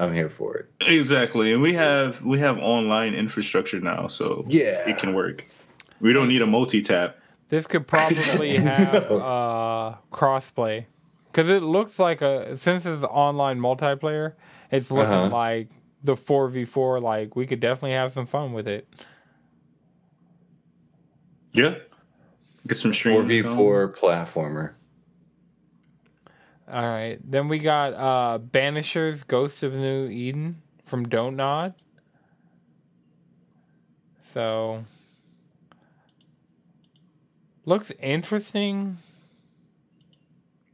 I'm here for it. Exactly, and we have we have online infrastructure now, so Yeah. it can work. We don't need a multi tap. This could probably have No. uh, crossplay because it looks like a since it's online multiplayer, it's looking Uh-huh. like the four v four. Like we could definitely have some fun with it. Yeah, get some Four streams. v going. four platformer. All right, then we got uh, Banishers: Ghost of New Eden from Don't Nod. So looks interesting.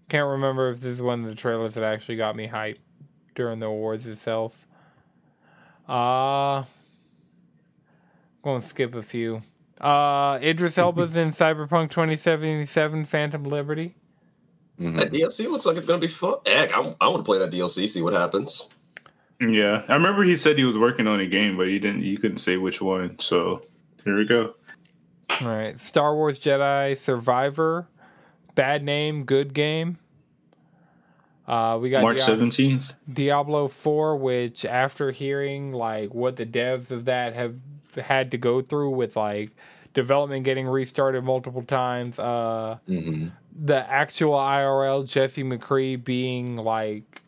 Can't remember if this is one of the trailers that actually got me hyped during the awards itself. Uh going to skip a few. Uh Idris Elba's in Cyberpunk 2077 Phantom Liberty. Mhm. That DLC looks like it's gonna be fun. Heck, I, I want to play that DLC, see what happens. Yeah, I remember he said he was working on a game, but he didn't. He couldn't say which one. So here we go. All right, Star Wars Jedi Survivor, bad name, good game. Uh, we got March Dia- seventeenth. Diablo Four, which after hearing like what the devs of that have had to go through with like development getting restarted multiple times, uh, Mhm. the actual IRL Jesse McCree being like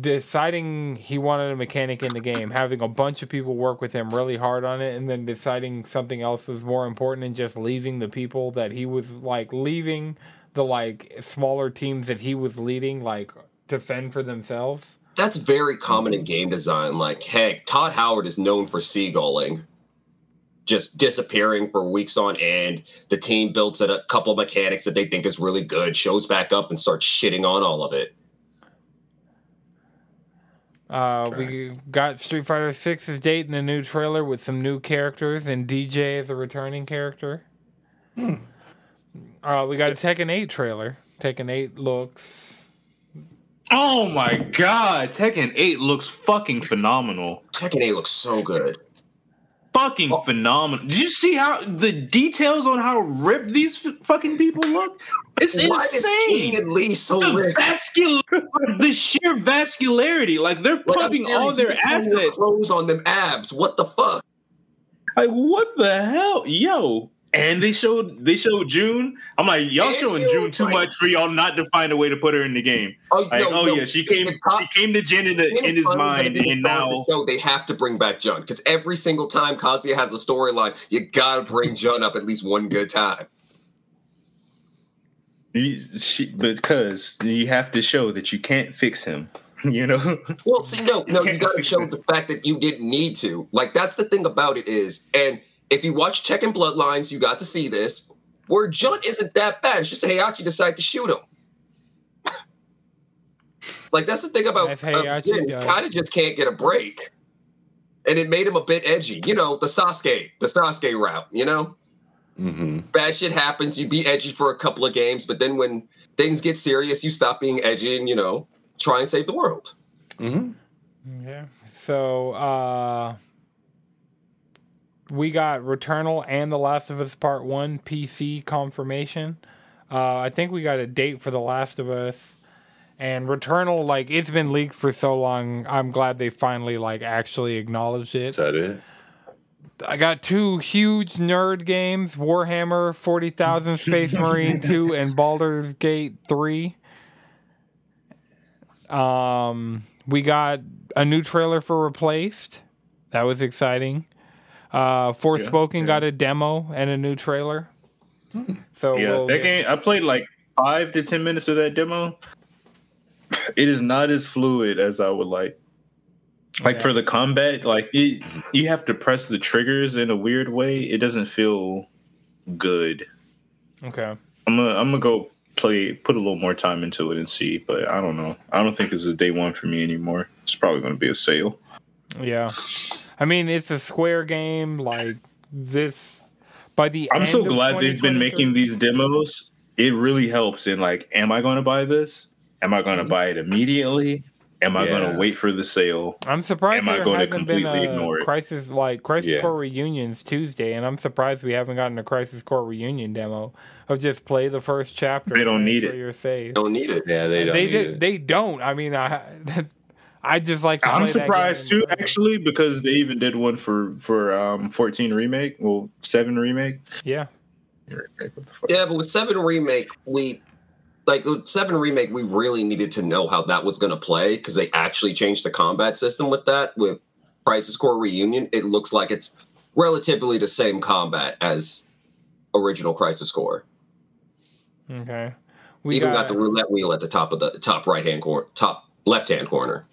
deciding he wanted a mechanic in the game, having a bunch of people work with him really hard on it, and then deciding something else was more important and just leaving the people that he was like leaving the like smaller teams that he was leading like to fend for themselves. That's very common in game design. Like, heck, Todd Howard is known for seagulling, just disappearing for weeks on end. The team builds a couple of mechanics that they think is really good, shows back up and starts shitting on all of it. Uh, we got Street Fighter Six's date in a new trailer with some new characters and DJ as a returning character. Uh, we got a Tekken 8 trailer. Tekken 8 looks. Oh my god, Tekken Eight looks fucking phenomenal. Tekken 8 looks so good. Fucking phenomenal. Did you see how the details on how ripped these f- fucking people look? It's Why is insane. Keegan Lee so the rich? vascular, the sheer vascularity. Like they're Like, pumping all their assets. clothes on them abs. What the fuck? Like what the hell, yo? And they showed they showed Jun. I'm like, y'all And showing Jun, too much for y'all not to find a way to put her in the game. Oh, Like, no, oh no, yeah, she came. top- She came to Jin in, the, in his mind, and now the show, they have to bring back Jun because every single time Kazuya has a storyline, you gotta bring Jun up at least one good time. You- she, because you have to show that you can't fix him. You know, Well, see, no, no, you can't gotta show it. the fact that you didn't need to. Like that's the thing about it is, and if you watch Tekken Bloodlines, you got to see this. Where Jun isn't that bad. It's just Heihachi decided to shoot him. like that's the thing about If Heihachi does. kind of just can't get a break, and it made him a bit edgy. You know, the Sasuke, the Sasuke route. You know. Mhm. bad shit happens. You be edgy for a couple of games, but then when things get serious, you stop being edgy and you know try and save the world. Mhm. Yeah. So, uh, we got Returnal and The Last of Us Part 1 PC confirmation. Uh, I think we got a date for The Last of Us. And Returnal, like, it's been leaked for so long. I'm glad they finally, like, actually acknowledged it. Is that it? I got two huge nerd games Warhammer 40,000 Space Marine 2 and Baldur's Gate 3. Um, we got a new trailer for Replaced. That was exciting. Uh, Forspoken yeah. got a demo and a new trailer. So yeah, we'll that game. I played like five to ten minutes of that demo. It is not as fluid as I would like. Like Yeah. for the combat, like it, you have to press the triggers in a weird way. It doesn't feel good. okay. I'm gonna I'm gonna go play, put a little more time into it and see. But I don't know. I don't think this is day one for me anymore. It's probably going to be a sale. Yeah. I mean, it's a Square game. Like this, by the I'm so of glad they've been making these demos. It really helps in like, am I going to buy this? Am I going to mm-hmm. buy it immediately? Am I going to wait for the sale? I'm surprised Am I there going to hasn't been completely a ignore it? Crisis like Crisis Yeah. Core Reunion's Tuesday, and I'm surprised we haven't gotten a Crisis Core reunion demo of just play the first chapter. They don't need transfer it. Your save. Don't need it. Yeah, they don't. they need do, it. they don't. I mean, I I just like. To I'm play that surprised game. too, actually, because they even did one for for um 14 remake, well, seven remake. Yeah, Remake, what the fuck? Yeah, but with Seven Remake, we like with Seven Remake, we really needed to know how that was going to play because they actually changed the combat system with that. With Crisis Core Reunion, it looks like it's relatively the same combat as original Crisis Core. okay. We even got, the roulette wheel at the top of the top right hand corner, top left hand corner.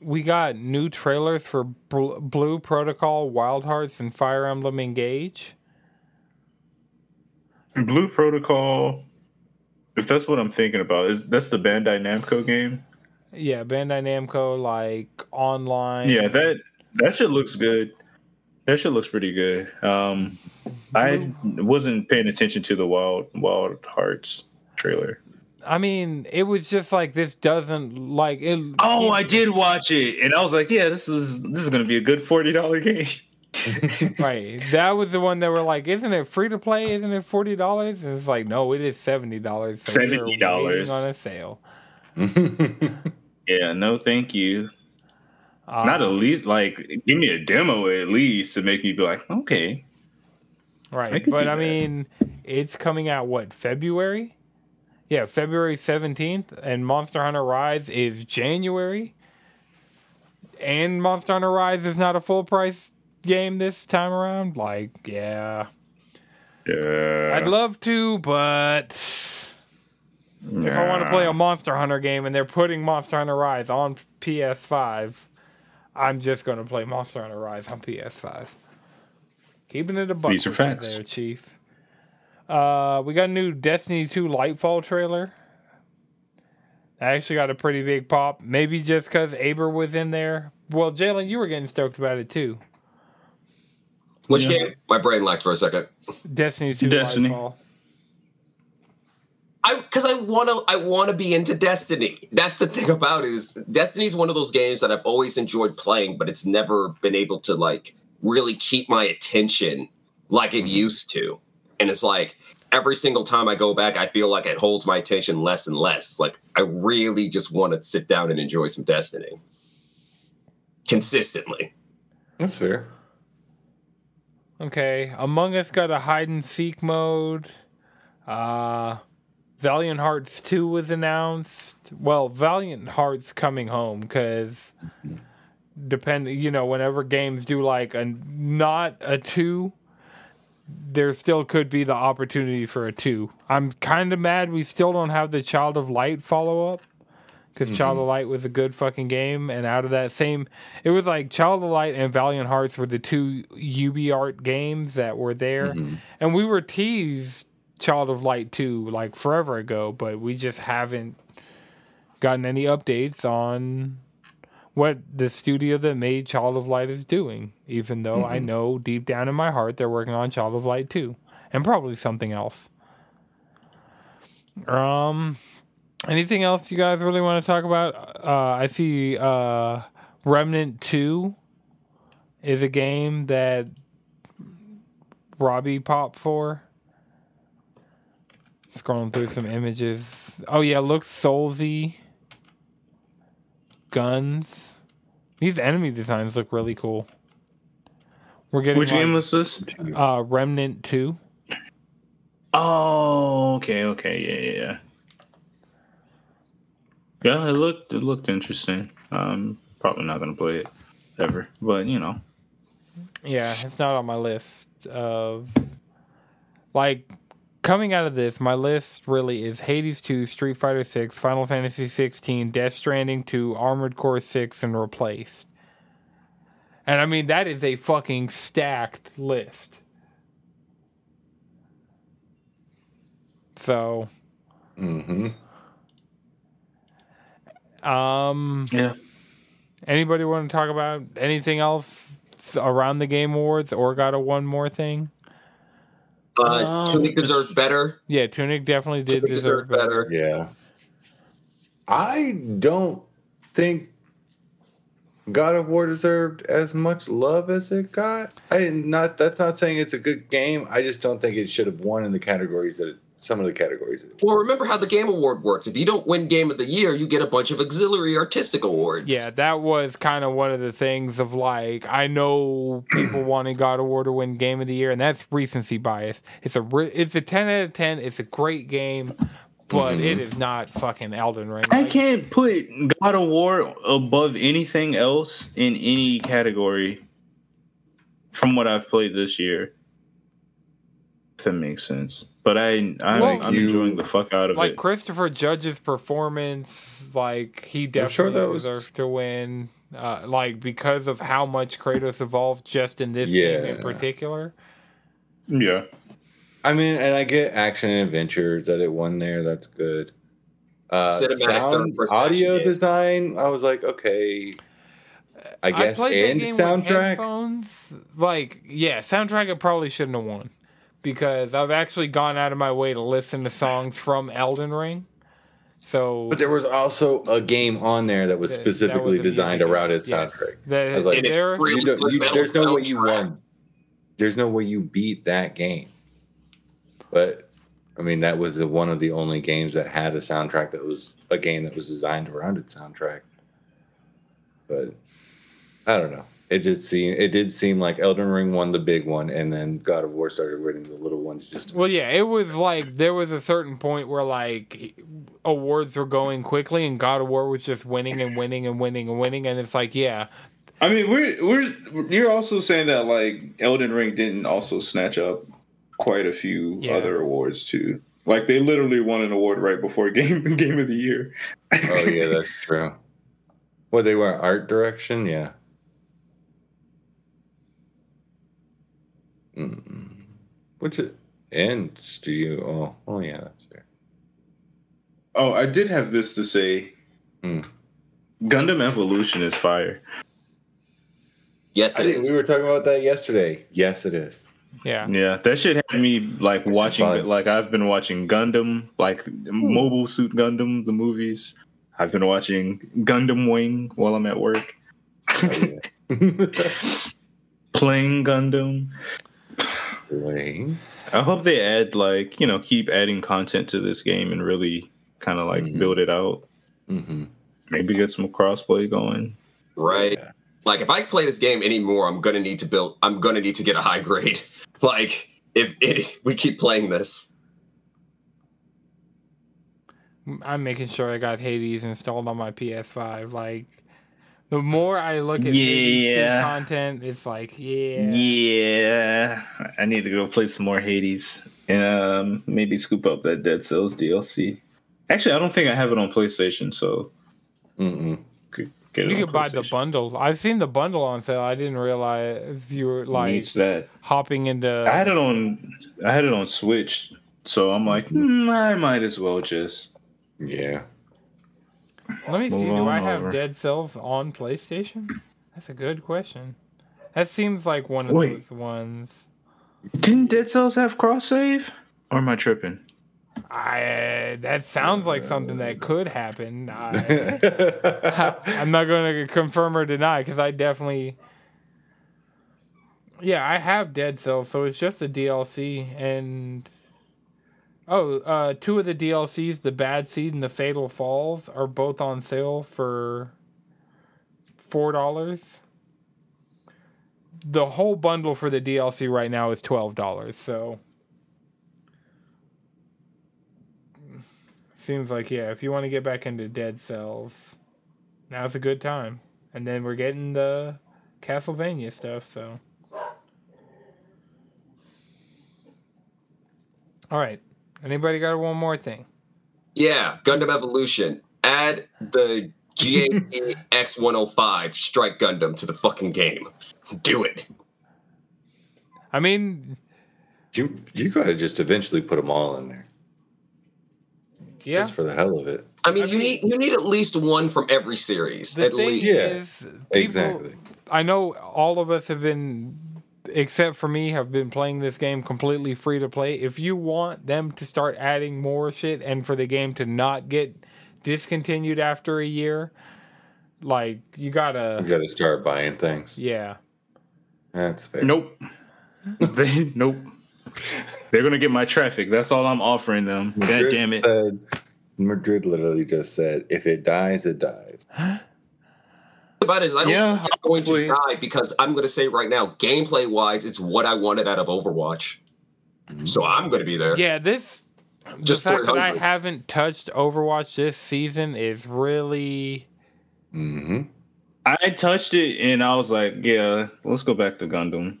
We got new trailers for Bl- Blue Protocol, Wild Hearts, and Fire Emblem Engage. Blue Protocol. If that's what I'm thinking about, is that's the Bandai Namco game? Yeah, Bandai Namco like online. Yeah, that that shit looks good. That shit looks pretty good. Um, I wasn't paying attention to the Wild Wild Hearts trailer. I mean, it was just like this doesn't like it. Oh, it- I did watch it, and I was like, "Yeah, this is this is gonna be a good forty dollar game." Right, that was the one that were like, "Isn't it free to play? Isn't it forty dollars?" And it's like, "No, it is seventy dollars. $70. on a sale." yeah, no, thank you. Uh, Not at least like give me a demo at least to make me be like, okay. Right, could but I mean, it's coming out what February? Yeah, February seventeenth, and Monster Hunter Rise is January. And Monster Hunter Rise is not a full price game this time around. Like, yeah, Yeah. I'd love to, but If I want to play a Monster Hunter game and they're putting Monster Hunter Rise on PS5, I'm just going to play Monster Hunter Rise on PS5. Keeping it a buck These are facts. there, Chief. Uh, we got a new Destiny 2 Lightfall trailer. I actually got a pretty big pop. Maybe just because Aber was in there. Well, Jalen, you were getting stoked about it too. Which Yeah. game? My brain lacked for a second. Destiny 2 Destiny. Lightfall. I because I want to I want to be into Destiny. That's the thing about it is Destiny's one of those games that I've always enjoyed playing, but it's never been able to like really keep my attention like it used to. And it's like every single time I go back, I feel like it holds my attention less and less. Like I really just want to sit down and enjoy some Destiny consistently. That's fair. Okay, Among Us got a hide and seek mode. Uh, Valiant Hearts 2 was announced. Well, Valiant Hearts coming home because depend you know whenever games do like a not a 2 there still could be the opportunity for a 2. I'm kind of mad we still don't have the Child of Light follow up because Child of mm-hmm. Light was a good fucking game, and out of that same, it was like Child of Light and Valiant Hearts were the two UbiArt games that were there, mm-hmm. and we were teased Child of Light 2 like forever ago, but we just haven't gotten any updates on what the studio that made Child of Light is doing, even though I know deep down in my heart they're working on Child of Light too, and probably something else. Um anything else you guys really want to talk about? Uh I see uh Remnant 2 is a game that Robbie popped for. Scrolling through some images. Oh yeah, looks soulsy. Guns. These enemy designs look really cool. We're getting Which like, game was this? uh Remnant 2. Oh, okay, okay, yeah, yeah, yeah. Yeah, it looked it looked interesting. Um, probably not gonna play it ever, but you know, Yeah, it's not on my list of like coming out of this. My list really is Hades 2, Street Fighter 6, Final Fantasy 16, Death Stranding 2, Armored Core 6 and Replaced. And I mean that is a fucking stacked list. So Mm-hmm. Um, Yeah. anybody want to talk about anything else around the Game Awards or got a one more thing? Uh, Um, Tunic deserved better. Yeah, Tunic definitely did Tunic deserve deserved better. better. Yeah. I don't think God of War deserved as much love as it got. I did not. That's not saying it's a good game. I just don't think it should have won in the categories that it, some of the categories. Well, remember how the Game Award works. If you don't win Game of the Year, you get a bunch of auxiliary artistic awards. Yeah, that was kind of one of the things of like I know people wanting God of War to win Game of the Year, and that's recency bias. It's a re- it's a ten out of ten. It's a great game, but mm-hmm. it is not fucking Elden Ring. I can't put God of War above anything else in any category from what I've played this year. If that makes sense. But I, I Well, I'm you- enjoying the fuck out of like it. Like Christopher Judge's performance, like he I'm sure definitely that was- deserved to win. Uh, like because of how much Kratos evolved just in this game in particular. Yeah. I mean, and I get action and adventures that it won there. That's good. Uh, sound, audio action game. design. I was like, okay, I guess, played that and game soundtrack. headphones. Like, yeah, soundtrack. It probably shouldn't have won because I've actually gone out of my way to listen to songs from Elden Ring. So, But there was also a game on there that was That- that specifically was designed music around its Yes. soundtrack. The- I was like, there- really You don't, you, there's no way you won. There's no way you beat that game. But I mean, that was the, one of the only games that had a soundtrack that was a game that was designed around its soundtrack. But I don't know. It did seem it did seem like Elden Ring won the big one, and then God of War started winning the little ones. Just well, yeah, it was like there was a certain point where like awards were going quickly, and God of War was just winning and winning and winning and winning, and it's like, yeah, I mean, we're we're you're also saying that like Elden Ring didn't also snatch up quite a few Yeah. other awards too. Like they literally won an award right before game game of the year. oh yeah, that's true. Well, they were art direction, yeah. Mm. Which is and studio. Oh, oh yeah, that's fair. oh, I did have this to say. Hmm. Gundam Evolution is fire. Yes, I think is. we were talking about that yesterday. Yes, it is. yeah. Yeah, that shit had me like This watching. Like I've been watching Gundam, like Mobile Suit Gundam, the movies. I've been watching Gundam Wing while I'm at work, Oh, yeah. playing Gundam. Playing. I hope they add like you know keep adding content to this game and really kind of like Mhm. build it out. Mm-hmm. Maybe get some crossplay going. right? Yeah. Like if I play this game anymore, I'm gonna need to build. I'm gonna need to get a high grade. Like if it, we keep playing this. I'm making sure I got Hades installed on my PS5. Like, the more I look at Hades Yeah. content, it's like, yeah. Yeah, I need to go play some more Hades and um, maybe scoop up that Dead Cells DLC. Actually, I don't think I have it on PlayStation, so Mm-mm. could get it. You could buy the bundle. I've seen the bundle on sale. I didn't realize if you were like Needs that. hopping into. I had it on. I had it on Switch, so I'm like, hmm, I might as well just. Yeah. Let me see. Do I have over. Dead Cells on PlayStation? That's a good question. That seems like one of Wait. those ones. Didn't Dead Cells have cross save? Or am I tripping? I uh, that sounds like something that could happen. I, I'm not going to confirm or deny because I definitely. Yeah, I have Dead Cells, so it's just a DLC, and oh, uh, two of the DLCs, the Bad Seed and the Fatal Falls, are both on sale for four dollars. The whole bundle for the DLC right now is twelve dollars. So seems like yeah, if you want to get back into Dead Cells, now's a good time. And then we're getting the Castlevania stuff. So all right, anybody got one more thing? Yeah, Gundam Evolution. Add the GAT X105 Strike Gundam to the fucking game. Do it. I mean, you you gotta just eventually put them all in there. Yeah. just for the hell of it. I mean, I you mean- need you need at least one from every series. The at thing least. Yeah, people, exactly. I know all of us have been, except for me, have been playing this game completely free to play. If you want them to start adding more shit and for the game to not get discontinued after a year, like you You gotta, you got to start buying things. yeah. That's fair. Nope. they, nope. They're gonna get my traffic. That's all I'm offering them. God damn it. Said, Madrid literally just said, "If it dies, it dies." about it is I don't Yeah, think it's going to die because I'm going to say right now, gameplay wise, it's what I wanted out of Overwatch. So I'm going to be there. Yeah, this Just the fact that I haven't touched Overwatch this season is really hmm Mm-hmm. I touched it and I was like, yeah, let's go back to Gundam.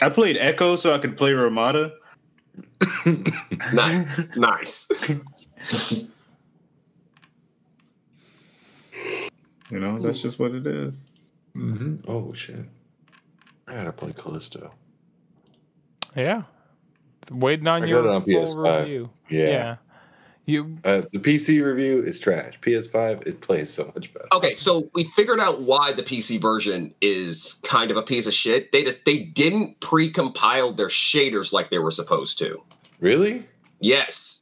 I played Echo so I could play Ramattra. Nice, nice. You know, that's just what it is. Mm-hmm. Oh shit! I gotta play Callisto. yeah. Waiting on I your it on full PS5. review. Yeah. yeah. You Uh, the PC review is trash. PS5 it plays so much better. Okay, so we figured out why the PC version is kind of a piece of shit. They just they didn't pre-compile their shaders like they were supposed to. Really? Yes.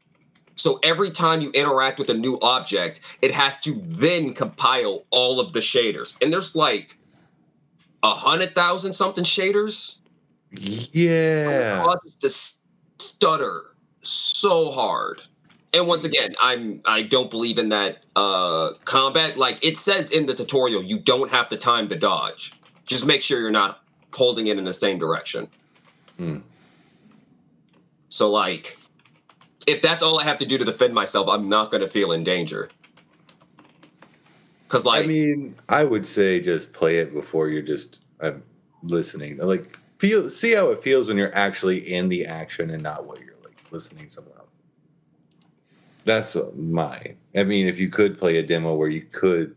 So every time you interact with a new object, it has to then compile all of the shaders. And there's like a hundred thousand something shaders. It Yeah. causes to stutter so hard. And once again, I'm I don't believe in that uh combat. Like it says in the tutorial, you don't have to time the dodge. Just make sure you're not holding it in the same direction. Hmm. So like if that's all I have to do to defend myself, I'm not gonna feel in danger. Cause like I mean, I would say just play it before you're just uh, listening. Like feel see how it feels when you're actually in the action and not what you're like listening to someone else. That's my. I mean, if you could play a demo where you could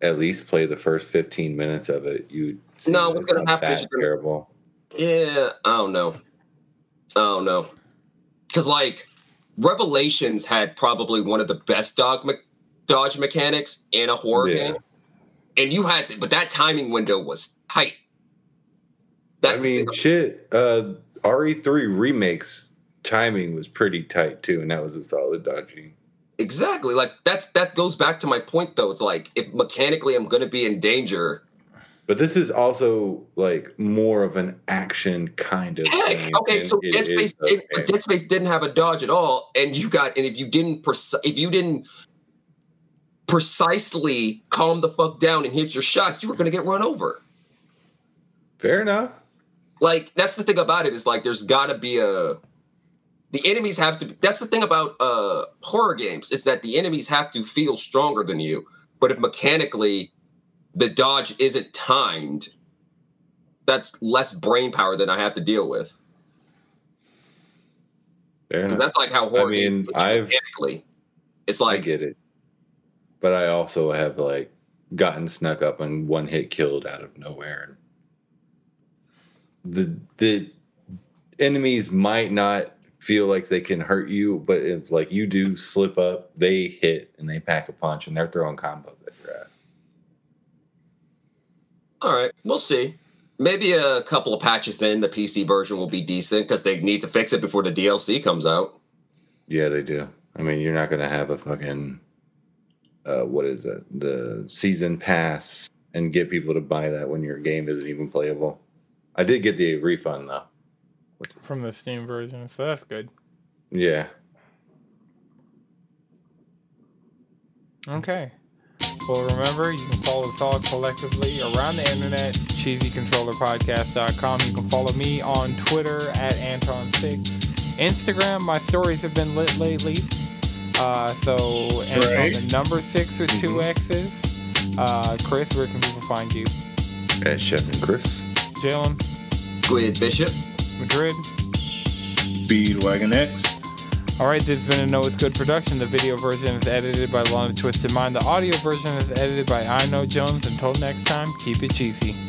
at least play the first 15 minutes of it, you No, what's happen is that you're gonna- terrible. Yeah, I don't know. I don't know. Because, like, Revelations had probably one of the best dog me- dodge mechanics in a horror Yeah. game. And you had, but that timing window was tight. I That's the mean, shit. Uh, RE3 remakes timing was pretty tight too, and that was a solid dodging. exactly. Like, that's that goes back to my point, though. It's like, if mechanically I'm going to be in danger, But this is also like more of an action kind of Heck, game. okay, so Dead Space, okay. Dead Space didn't have a dodge at all, and you got, and if you didn't, preci- if you didn't precisely calm the fuck down and hit your shots, you were going to get run over. Fair enough. Like that's the thing about it is like there's got to be a, the enemies have to. That's the thing about uh horror games is that the enemies have to feel stronger than you, but if mechanically the dodge isn't timed, that's less brain power than I have to deal with. Fair 'Cause enough. That's like how horror. mean, hit you I've- mechanically. It's I get it. But I also have like gotten snuck up and one hit killed out of nowhere. The the enemies might not feel like they can hurt you, but if like you do slip up, they hit and they pack a punch and they're throwing combos at your ass. All right, we'll see. Maybe a couple of patches in, the PC version will be decent because they need to fix it before the DLC comes out. Yeah, they do. I mean, you're not gonna have a fucking uh, what is it? The season pass and get people to buy that when your game isn't even playable. I did get the refund though. from the Steam version, so that's good. Yeah. Okay. Well, remember, you can follow us all collectively around the internet, cheesycontrollerpodcast.com. You can follow me on Twitter at Anton6. Instagram, my stories have been lit lately. Uh, so, Anton, Right. the number six with two X's. Uh, Chris, where can people find you? At Chef and Chris. Jalen, Squid Bishop. Madrid. Speedwagon X. All right, this has been a Know It's Good production. The video version is edited by Lana Twisted Mind. The audio version is edited by I Know Jones. Until next time, keep it cheesy.